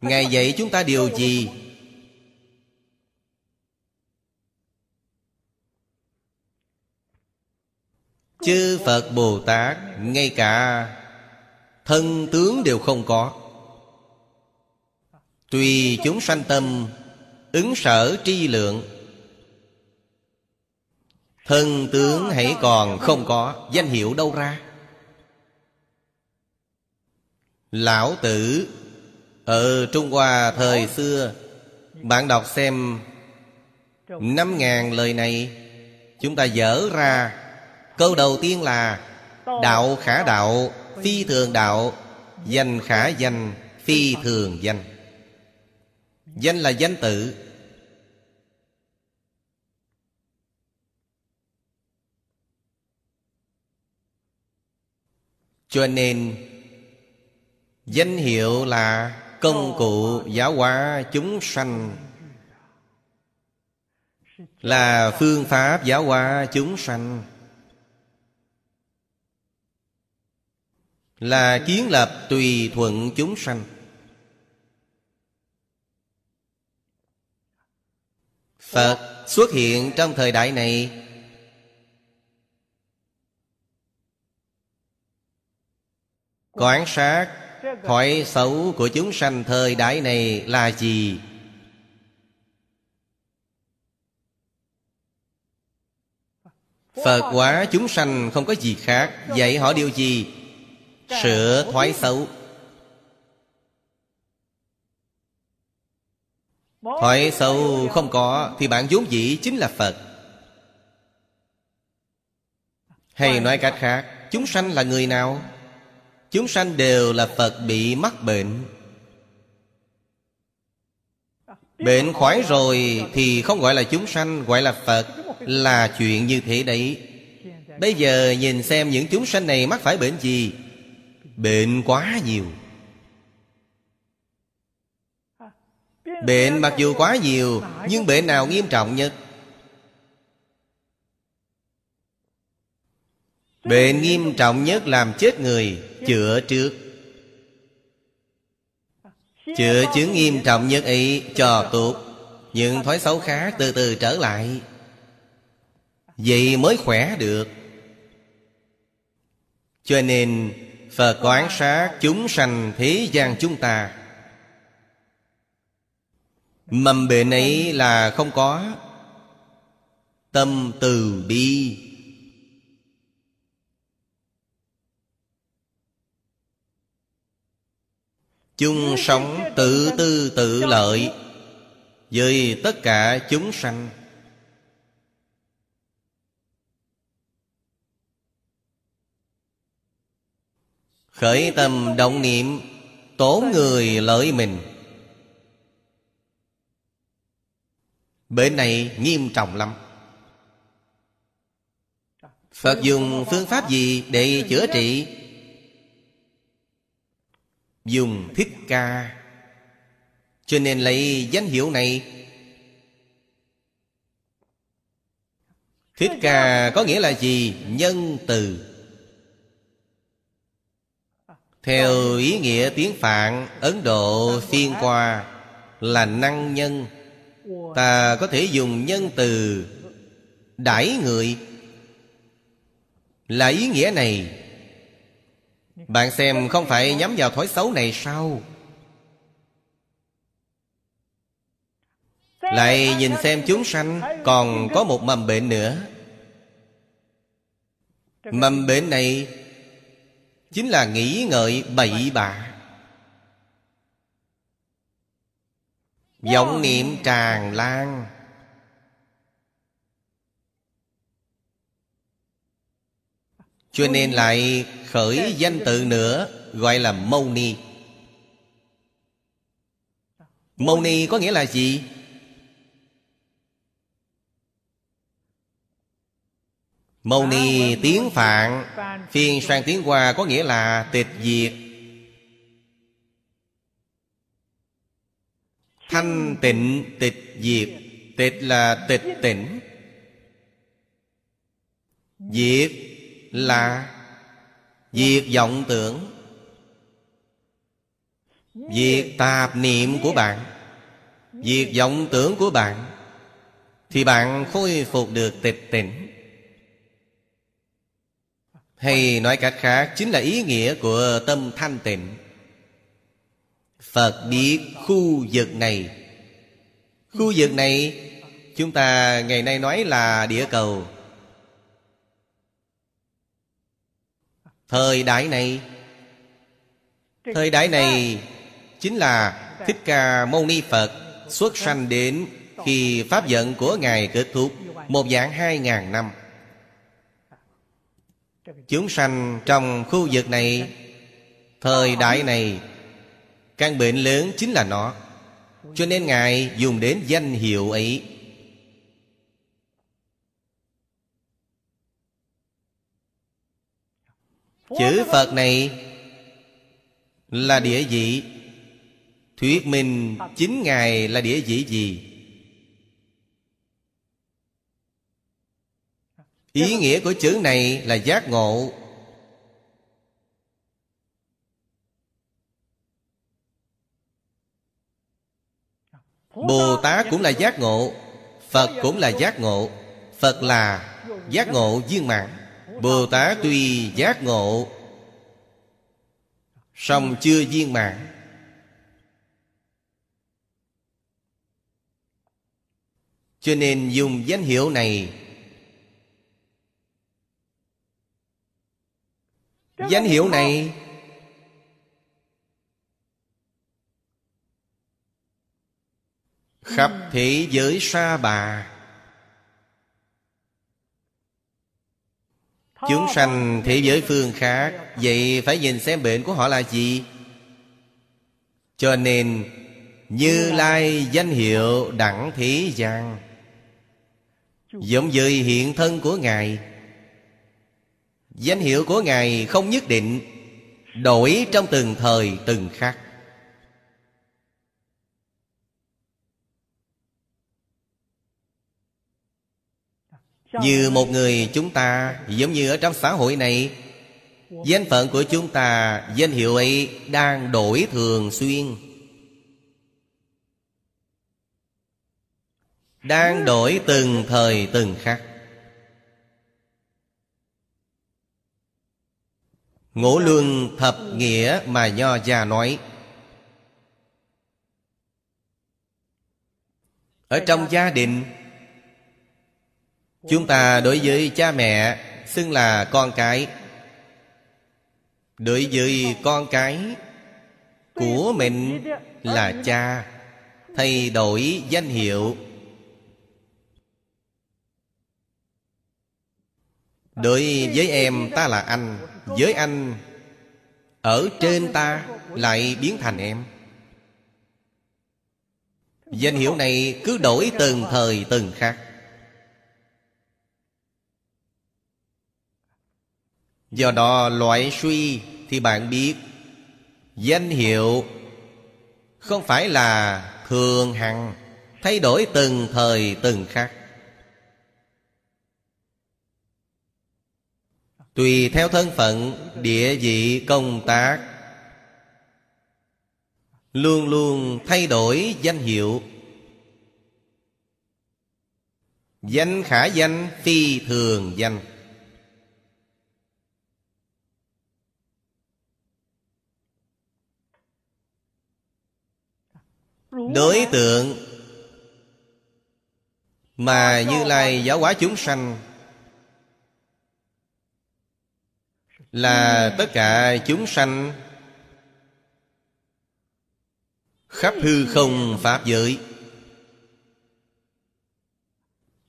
Ngài dạy chúng ta điều gì? Chư phật bồ tát, ngay cả thân tướng đều không có. Tùy chúng sanh tâm, ứng sở tri lượng Thân tướng hãy còn không có, Danh hiệu đâu ra. Lão tử, Ở Trung Hoa thời xưa, Bạn đọc xem Năm ngàn lời này, Chúng ta dở ra. Câu đầu tiên là, Đạo khả đạo, Phi thường đạo, Danh khả danh, Phi thường danh. Danh là danh tự. Cho nên, Danh hiệu là công cụ giáo hóa chúng sanh. Là phương pháp giáo hóa chúng sanh. Là kiến lập tùy thuận chúng sanh. Phật xuất hiện trong thời đại này Quan sát Thói xấu của chúng sanh thời đại này là gì? Phật hóa chúng sanh không có gì khác Dạy họ điều gì? Sửa thói xấu Thói xấu không có Thì bạn vốn dĩ chính là Phật Hay nói cách khác, Chúng sanh là người nào? Chúng sanh đều là Phật bị mắc bệnh. Bệnh khỏi rồi thì không gọi là chúng sanh, Gọi là Phật, Là chuyện như thế đấy. Bây giờ nhìn xem những chúng sanh này mắc phải bệnh gì. Bệnh quá nhiều. Bệnh mặc dù quá nhiều, Nhưng bệnh nào nghiêm trọng nhất? Bệnh nghiêm trọng nhất làm chết người, Chữa trước. Chữa chứng nghiêm trọng nhất ấy cho tốt, Những thói xấu khác từ từ trở lại. Vậy mới khỏe được. Cho nên, Phật quán sát chúng sanh thế gian chúng ta. Mầm bệnh ấy là không có. Tâm từ bi. Chung sống tự tư tự lợi với tất cả chúng sanh. Khởi tâm động niệm tổn người lợi mình. Bệnh này nghiêm trọng lắm. Phật dùng phương pháp gì để chữa trị? Dùng thích ca. Cho nên lấy danh hiệu này. Thích ca có nghĩa là gì? Nhân từ. Theo ý nghĩa tiếng phạn, ấn độ phiên qua là năng nhân. Ta có thể dùng nhân từ đãi người. Là ý nghĩa này bạn xem không phải nhắm vào thói xấu này sao? Lại nhìn xem chúng sanh Còn có một mầm bệnh nữa. Mầm bệnh này Chính là nghĩ ngợi bậy bạ. Vọng niệm tràn lan. Cho nên lại khởi danh tự nữa, Gọi là Mâu Ni. Mâu Ni có nghĩa là gì? Mâu Ni tiếng Phạn, Phiên sang tiếng Hoa có nghĩa là tịch diệt. Thanh tịnh, tịch diệt. Tịch là tịch tỉnh Diệt là Diệt vọng tưởng. Diệt tạp niệm của bạn, Diệt vọng tưởng của bạn, Thì bạn khôi phục được tịch tỉnh. Hay nói cách khác, Chính là ý nghĩa của tâm thanh tịnh. Phật biết khu vực này. Khu vực này, Chúng ta ngày nay nói là địa cầu. Thời đại này. Thời đại này Chính là Thích Ca Mâu Ni Phật Xuất sanh đến Khi Pháp giận của Ngài kết thúc Một dạng hai ngàn năm. Chúng sanh trong khu vực này Thời đại này Căn bệnh lớn chính là nó. Cho nên Ngài dùng đến danh hiệu ấy Chữ Phật này Là địa vị Thuyết minh chính Ngài là địa vị gì? Ý nghĩa của chữ này là giác ngộ. Bồ Tát cũng là giác ngộ, Phật cũng là giác ngộ. Phật là giác ngộ viên mạng Bồ Tát tuy giác ngộ, song chưa viên mãn. Cho nên dùng danh hiệu này, Danh hiệu này Khắp thế giới sa bà. Chúng sanh thế giới phương khác Vậy phải nhìn xem bệnh của họ là gì? Cho nên Như Lai danh hiệu đẳng thế gian Giống với hiện thân của Ngài. Danh hiệu của Ngài không nhất định Đổi trong từng thời từng khắc Như một người chúng ta, Giống như ở trong xã hội này, Danh phận của chúng ta, Danh hiệu ấy đang đổi thường xuyên. Đang đổi từng thời từng khắc. Ngũ luân thập nghĩa mà Nho gia nói. Ở trong gia đình Chúng ta đối với cha mẹ, Xưng là con cái. Đối với con cái Của mình là cha, Thay đổi danh hiệu. Đối với em, ta là anh, Với anh, Ở trên ta Lại biến thành em. Danh hiệu này cứ đổi từng thời từng khác. Do đó loại suy Thì bạn biết. Danh hiệu Không phải là thường hằng, Thay đổi từng thời từng khắc. Tùy theo thân phận, Địa vị, công tác, Luôn luôn thay đổi danh hiệu. Danh khả danh phi thường danh. Đối tượng Mà Như Lai giáo hóa chúng sanh Là tất cả chúng sanh Khắp hư không Pháp giới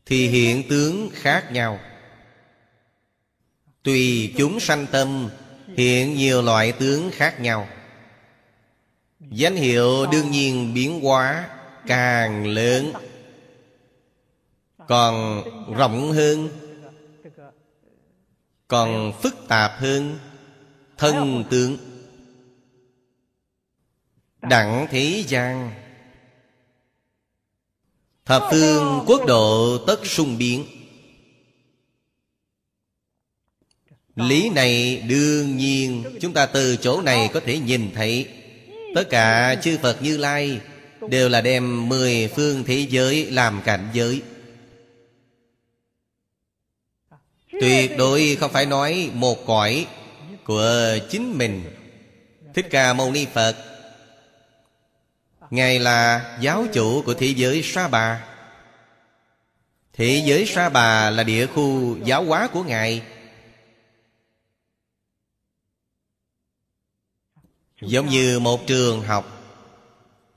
Thì hiện tướng khác nhau. Tùy chúng sanh tâm Hiện nhiều loại tướng khác nhau Danh hiệu đương nhiên biến hóa càng lớn, Còn rộng hơn, Còn phức tạp hơn. Thân tướng Đặng thế gian, Thập phương quốc độ tất sung biến. Lý này đương nhiên, Chúng ta từ chỗ này có thể nhìn thấy Tất cả chư Phật Như Lai Đều là đem mười phương thế giới làm cảnh giới. Tuyệt đối không phải nói một cõi Của chính mình. Thích Ca Mâu Ni Phật, Ngài là giáo chủ của thế giới Sa Bà. Thế giới Sa Bà là địa khu giáo hóa của Ngài. Giống như một trường học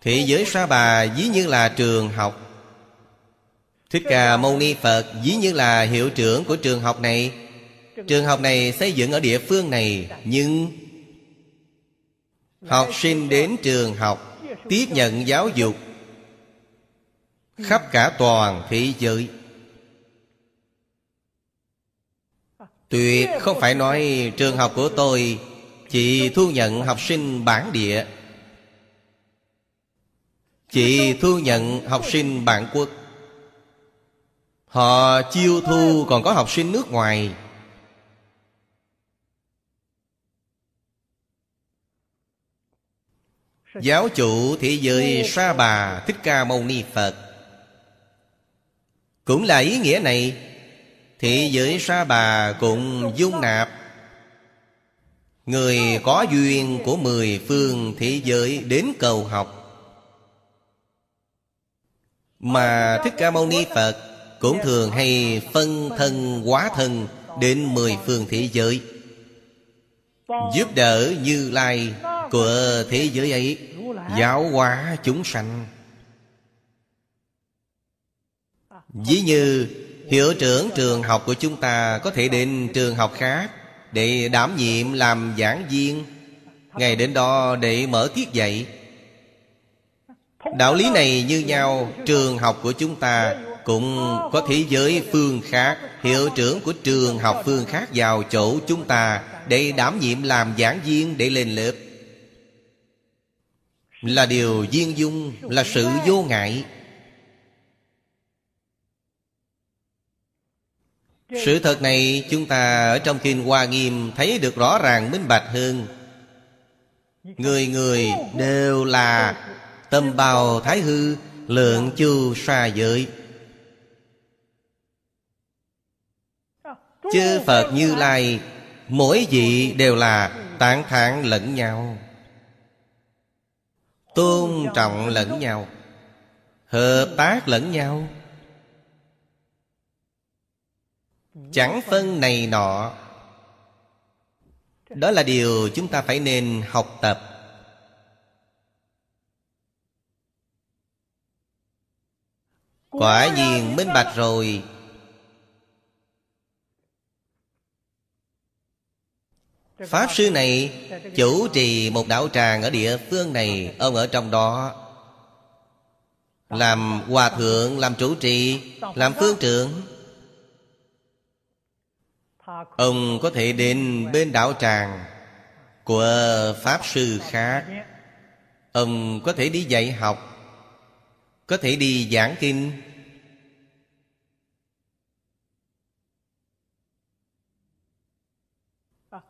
Thế giới Sa Bà ví như là trường học. Thích Ca Mâu Ni Phật ví như là hiệu trưởng của trường học này. Trường học này xây dựng ở địa phương này, Nhưng Học sinh đến trường học Tiếp nhận giáo dục Khắp cả toàn thế giới. Tuyệt không phải nói trường học của tôi Chị thu nhận học sinh bản địa. Chị thu nhận học sinh bản quốc. Họ chiêu thu còn có học sinh nước ngoài. Giáo chủ thế giới Sa Bà Thích Ca Mâu Ni Phật. Cũng là ý nghĩa này Thế giới Sa Bà cũng dung nạp Người có duyên của mười phương thế giới đến cầu học. Mà Thích Ca Mâu Ni Phật Cũng thường hay phân thân hóa thân Đến mười phương thế giới. Giúp đỡ Như Lai của thế giới ấy, Giáo hóa chúng sanh. Ví như Hiệu trưởng trường học của chúng ta Có thể đến trường học khác để đảm nhiệm làm giảng viên, Ngày đến đó để mở tiết dạy. Đạo lý này như nhau, Trường học của chúng ta Cũng có thế giới phương khác. Hiệu trưởng của trường học phương khác vào chỗ chúng ta Để đảm nhiệm làm giảng viên để lên lớp. Là điều duyên dung, Là sự vô ngại. Sự thật này chúng ta ở trong Kinh Hoa Nghiêm Thấy được rõ ràng, minh bạch hơn. Người người đều là Tâm bào thái hư, Lượng chu xa giới. Chư Phật Như Lai, Mỗi vị đều là tán thán lẫn nhau. Tôn trọng lẫn nhau, Hợp tác lẫn nhau. Chẳng phân này nọ. Đó là điều chúng ta phải nên học tập. Quả nhiên minh bạch rồi. Pháp sư này chủ trì một đạo tràng ở địa phương này Ông ở trong đó. Làm hòa thượng, làm chủ trì Làm phương trưởng. Ông có thể đến bên đạo tràng Của Pháp sư khác. Ông có thể đi dạy học, Có thể đi giảng kinh.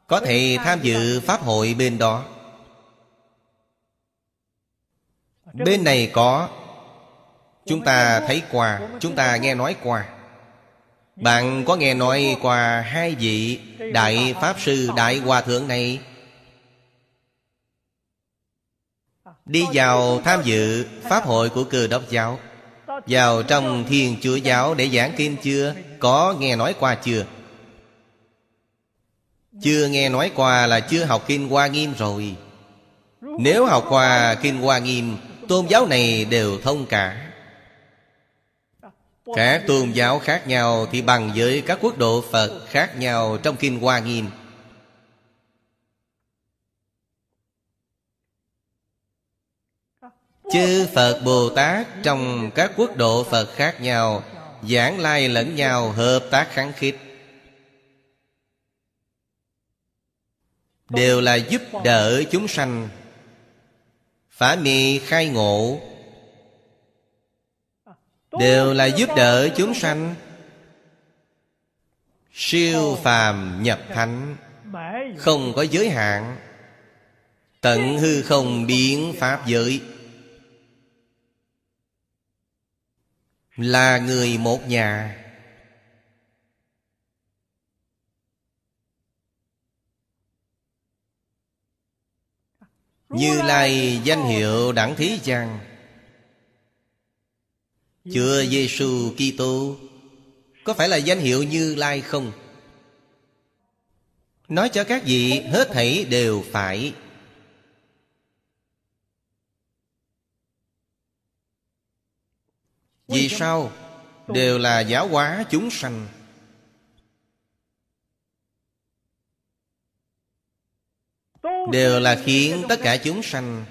Có thể tham dự Pháp hội bên đó. Bên này có. Chúng ta thấy qua, Chúng ta nghe nói qua. Bạn có nghe nói qua hai vị Đại Pháp Sư, Đại Hòa Thượng này? Đi vào tham dự Pháp hội của cơ đốc giáo. Vào trong thiên chúa giáo để giảng kinh chưa? Có nghe nói qua chưa? Chưa nghe nói qua là chưa học Kinh Hoa Nghiêm rồi. Nếu học qua Kinh Hoa Nghiêm, Tôn giáo này đều thông cả. Các tôn giáo khác nhau Thì bằng với các quốc độ Phật khác nhau Trong Kinh Hoa Nghiêm. Chư Phật Bồ Tát Trong các quốc độ Phật khác nhau, Giảng lai lẫn nhau, Hợp tác kháng khích đều là giúp đỡ chúng sanh, phá mê khai ngộ đều là giúp đỡ chúng sanh. Siêu phàm nhập thánh, không có giới hạn, tận hư không biến pháp giới. Là người một nhà. Như Lai danh hiệu đẳng thí chăng chưa Giêsu Kitô. Có phải là danh hiệu Như Lai không? Nói cho các vị hết thảy đều phải. Vì sao? Đều là giáo hóa chúng sanh. Đều là khiến tất cả chúng sanh.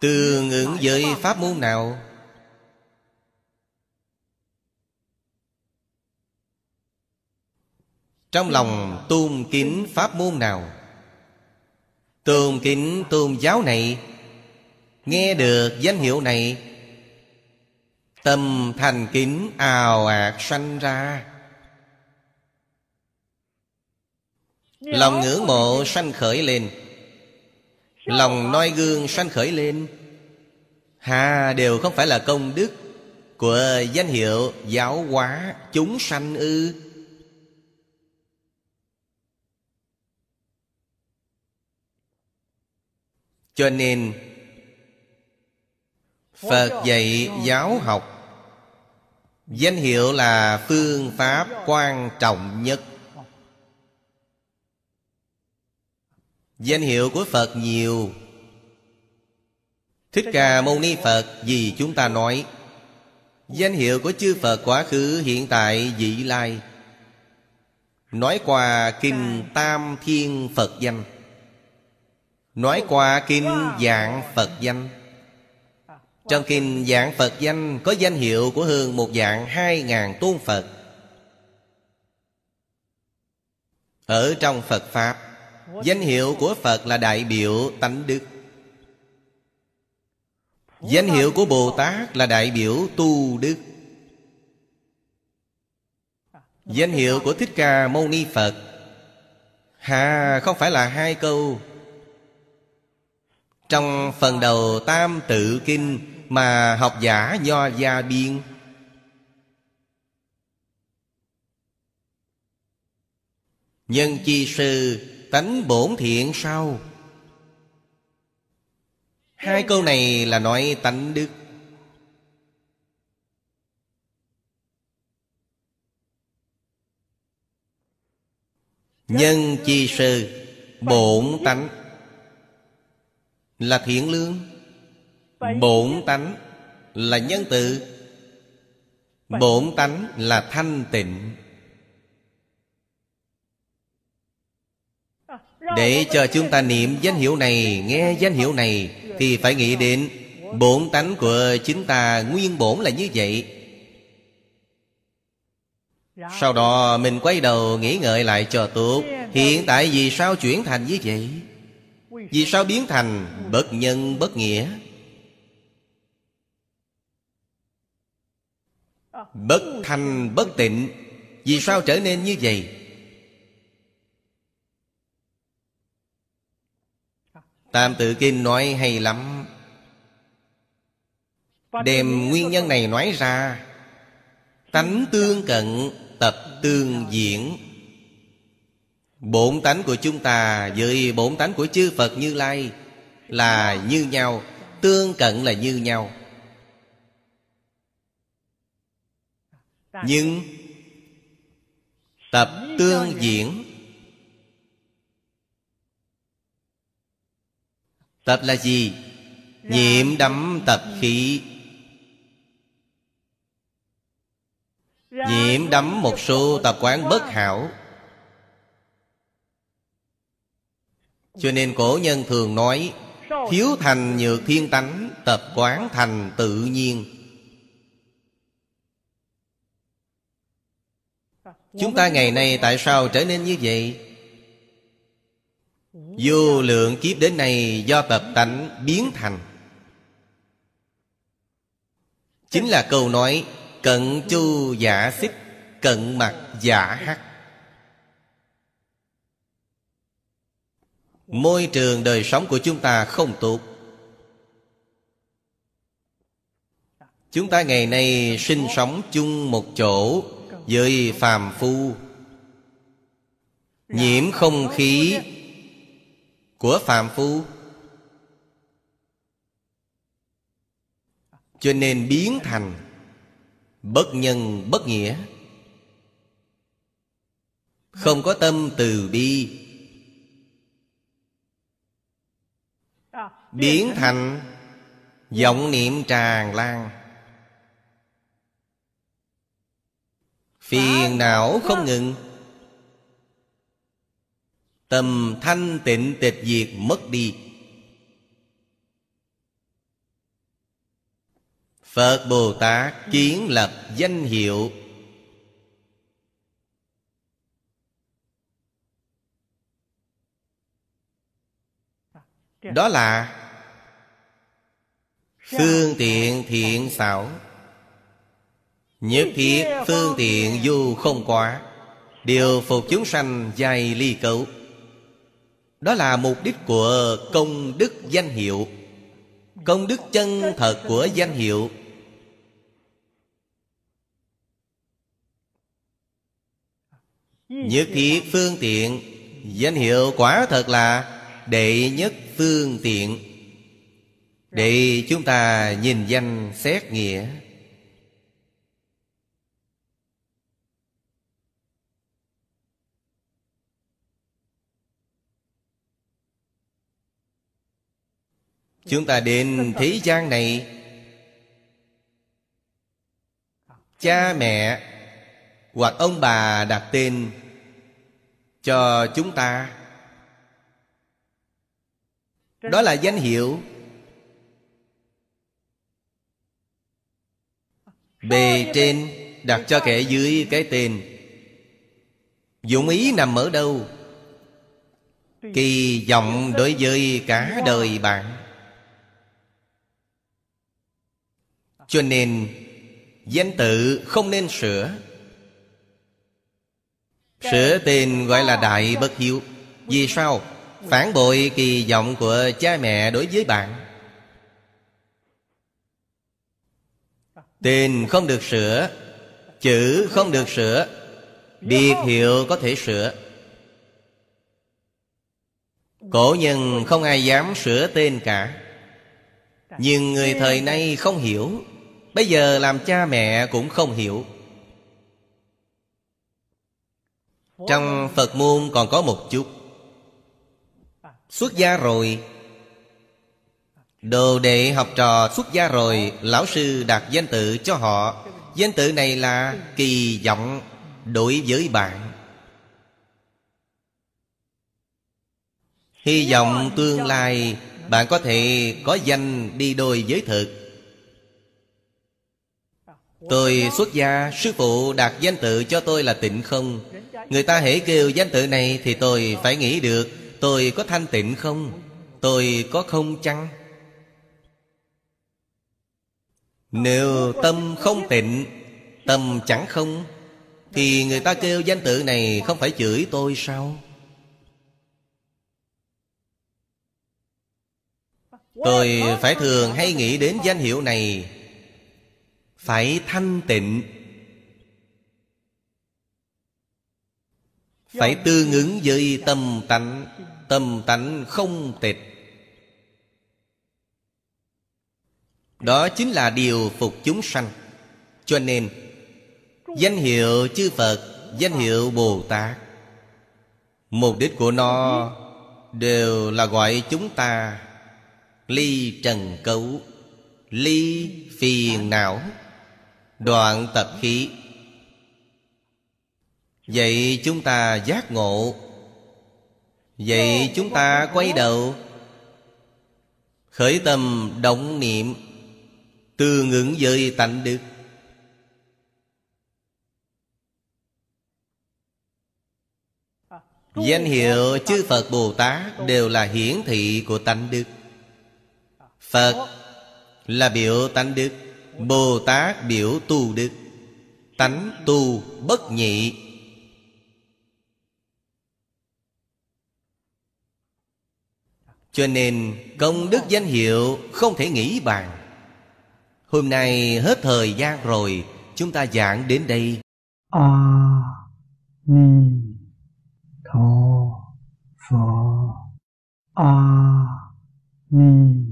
Tương ứng với pháp môn nào? Trong lòng tôn kính pháp môn nào? Tôn kính tôn giáo này, nghe được danh hiệu này, Tâm thành kính ào ạt sanh ra. Lòng ngưỡng mộ sanh khởi lên, Lòng noi gương sanh khởi lên. Hà, đều không phải là công đức Của danh hiệu giáo hóa chúng sanh ư? Cho nên, Phật dạy giáo học. Danh hiệu là phương pháp quan trọng nhất. Danh hiệu của Phật nhiều. Thích Ca Mâu Ni Phật, vì chúng ta nói, Danh hiệu của chư Phật quá khứ, hiện tại, vị lai. Nói qua Kinh Tam Thiên Phật danh. Nói qua Kinh Dạng Phật danh. Trong Kinh Dạng Phật danh, Có danh hiệu của hơn một dạng hai ngàn tôn Phật. Ở trong Phật Pháp, Danh hiệu của Phật là đại biểu tánh đức. Danh hiệu của Bồ Tát là đại biểu tu đức. Danh hiệu của Thích Ca Mâu Ni Phật. Hà, không phải là hai câu. Trong phần đầu Tam Tự Kinh Mà học giả Nho Gia Biên. Nhân chi sư tánh bổn thiện sau Hai câu này là nói tánh đức. Nhân chi sư Bổn tánh. Là thiện lương, Bổn tánh Là nhân từ, Bổn tánh là thanh tịnh. Để cho chúng ta niệm danh hiệu này, Nghe danh hiệu này, Thì phải nghĩ đến Bổn tánh của chính ta nguyên bổn là như vậy. Sau đó mình quay đầu nghĩ ngợi lại cho tốt, Hiện tại vì sao chuyển thành như vậy? Vì sao biến thành bất nhân, bất nghĩa? Bất thanh, bất tịnh. Vì sao trở nên như vậy? Tam tự kinh nói hay lắm. Đem nguyên nhân này nói ra. Tánh tương cận, Tập tương diễn. Bổn tánh của chúng ta Với bổn tánh của chư Phật Như Lai Là như nhau, Tương cận là như nhau. Nhưng Tập tương diễn, Tập là gì? Nhiễm đắm tập khí. Nhiễm đắm một số tập quán bất hảo. Cho nên cổ nhân thường nói, Thiếu thành nhược thiên tánh, Tập quán thành tự nhiên. Chúng ta ngày nay tại sao trở nên như vậy? Vô lượng kiếp đến nay do tập tánh biến thành. Chính là câu nói, Cận chu giả xích, Cận mặt giả hắc. Môi trường đời sống của chúng ta không tốt. Chúng ta ngày nay sinh sống chung một chỗ Với phàm phu. Nhiễm không khí của phàm phu. Cho nên biến thành bất nhân, bất nghĩa. Không có tâm từ bi. Biến thành vọng niệm tràn lan. Phiền não không ngừng. Tâm thanh tịnh tịch diệt mất đi. Phật Bồ Tát kiến lập danh hiệu. Đó là Phương tiện thiện xảo. Nhất thiết phương tiện du không quá. Điều phục chúng sanh dài ly cấu Đó là mục đích của công đức danh hiệu. Công đức chân thật của danh hiệu. Nhất thiết phương tiện. Danh hiệu quả thật là Đệ nhất phương tiện. Để chúng ta nhìn danh xét nghĩa. Chúng ta đến thế gian này. Cha mẹ Hoặc ông bà đặt tên Cho chúng ta. Đó là danh hiệu Bề trên đặt cho kẻ dưới cái tên. Dụng ý nằm ở đâu? Kỳ vọng đối với cả đời bạn. Cho nên, Danh tự không nên sửa. Sửa tên gọi là đại bất hiếu. Vì sao? Phản bội kỳ vọng của cha mẹ đối với bạn. Tên không được sửa Chữ không được sửa Biệt hiệu có thể sửa. Cổ nhân không ai dám sửa tên cả. Nhưng người thời nay không hiểu Bây giờ làm cha mẹ cũng không hiểu. Trong Phật môn còn có một chút. Xuất gia rồi Đồ đệ học trò xuất gia rồi, Lão sư đặt danh tự cho họ. Danh tự này là kỳ vọng, đối với bạn. Hy vọng tương lai, Bạn có thể có danh đi đôi với thực. Tôi xuất gia, Sư phụ đặt danh tự cho tôi là tịnh không. Người ta hãy kêu danh tự này Thì tôi phải nghĩ được, Tôi có thanh tịnh không? Tôi có không chăng? Nếu tâm không tịnh, Tâm chẳng không, Thì người ta kêu danh tự này Không phải chửi tôi sao? Tôi phải thường hay nghĩ đến danh hiệu này. Phải thanh tịnh. Phải tương ứng với tâm tánh tâm tánh không tịch. Đó chính là điều phục chúng sanh. Cho nên, danh hiệu chư phật, danh hiệu bồ tát, mục đích của nó đều là gọi chúng ta ly trần cấu, ly phiền não, Đoạn tập khí. Vậy chúng ta giác ngộ. Vậy chúng ta quay đầu. Khởi tâm động niệm. Tương ứng với tánh đức. Danh hiệu chư Phật Bồ Tát Đều là hiển thị của tánh đức. Phật là biểu tánh đức, Bồ Tát biểu tu đức. Tánh tu bất nhị. Cho nên công đức danh hiệu không thể nghĩ bàn. Hôm nay hết thời gian rồi Chúng ta giảng đến đây. A à, Ni Tho Phở A à, Ni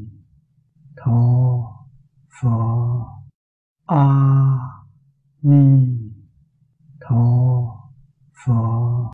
Tho Phở A à, Ni Tho Phở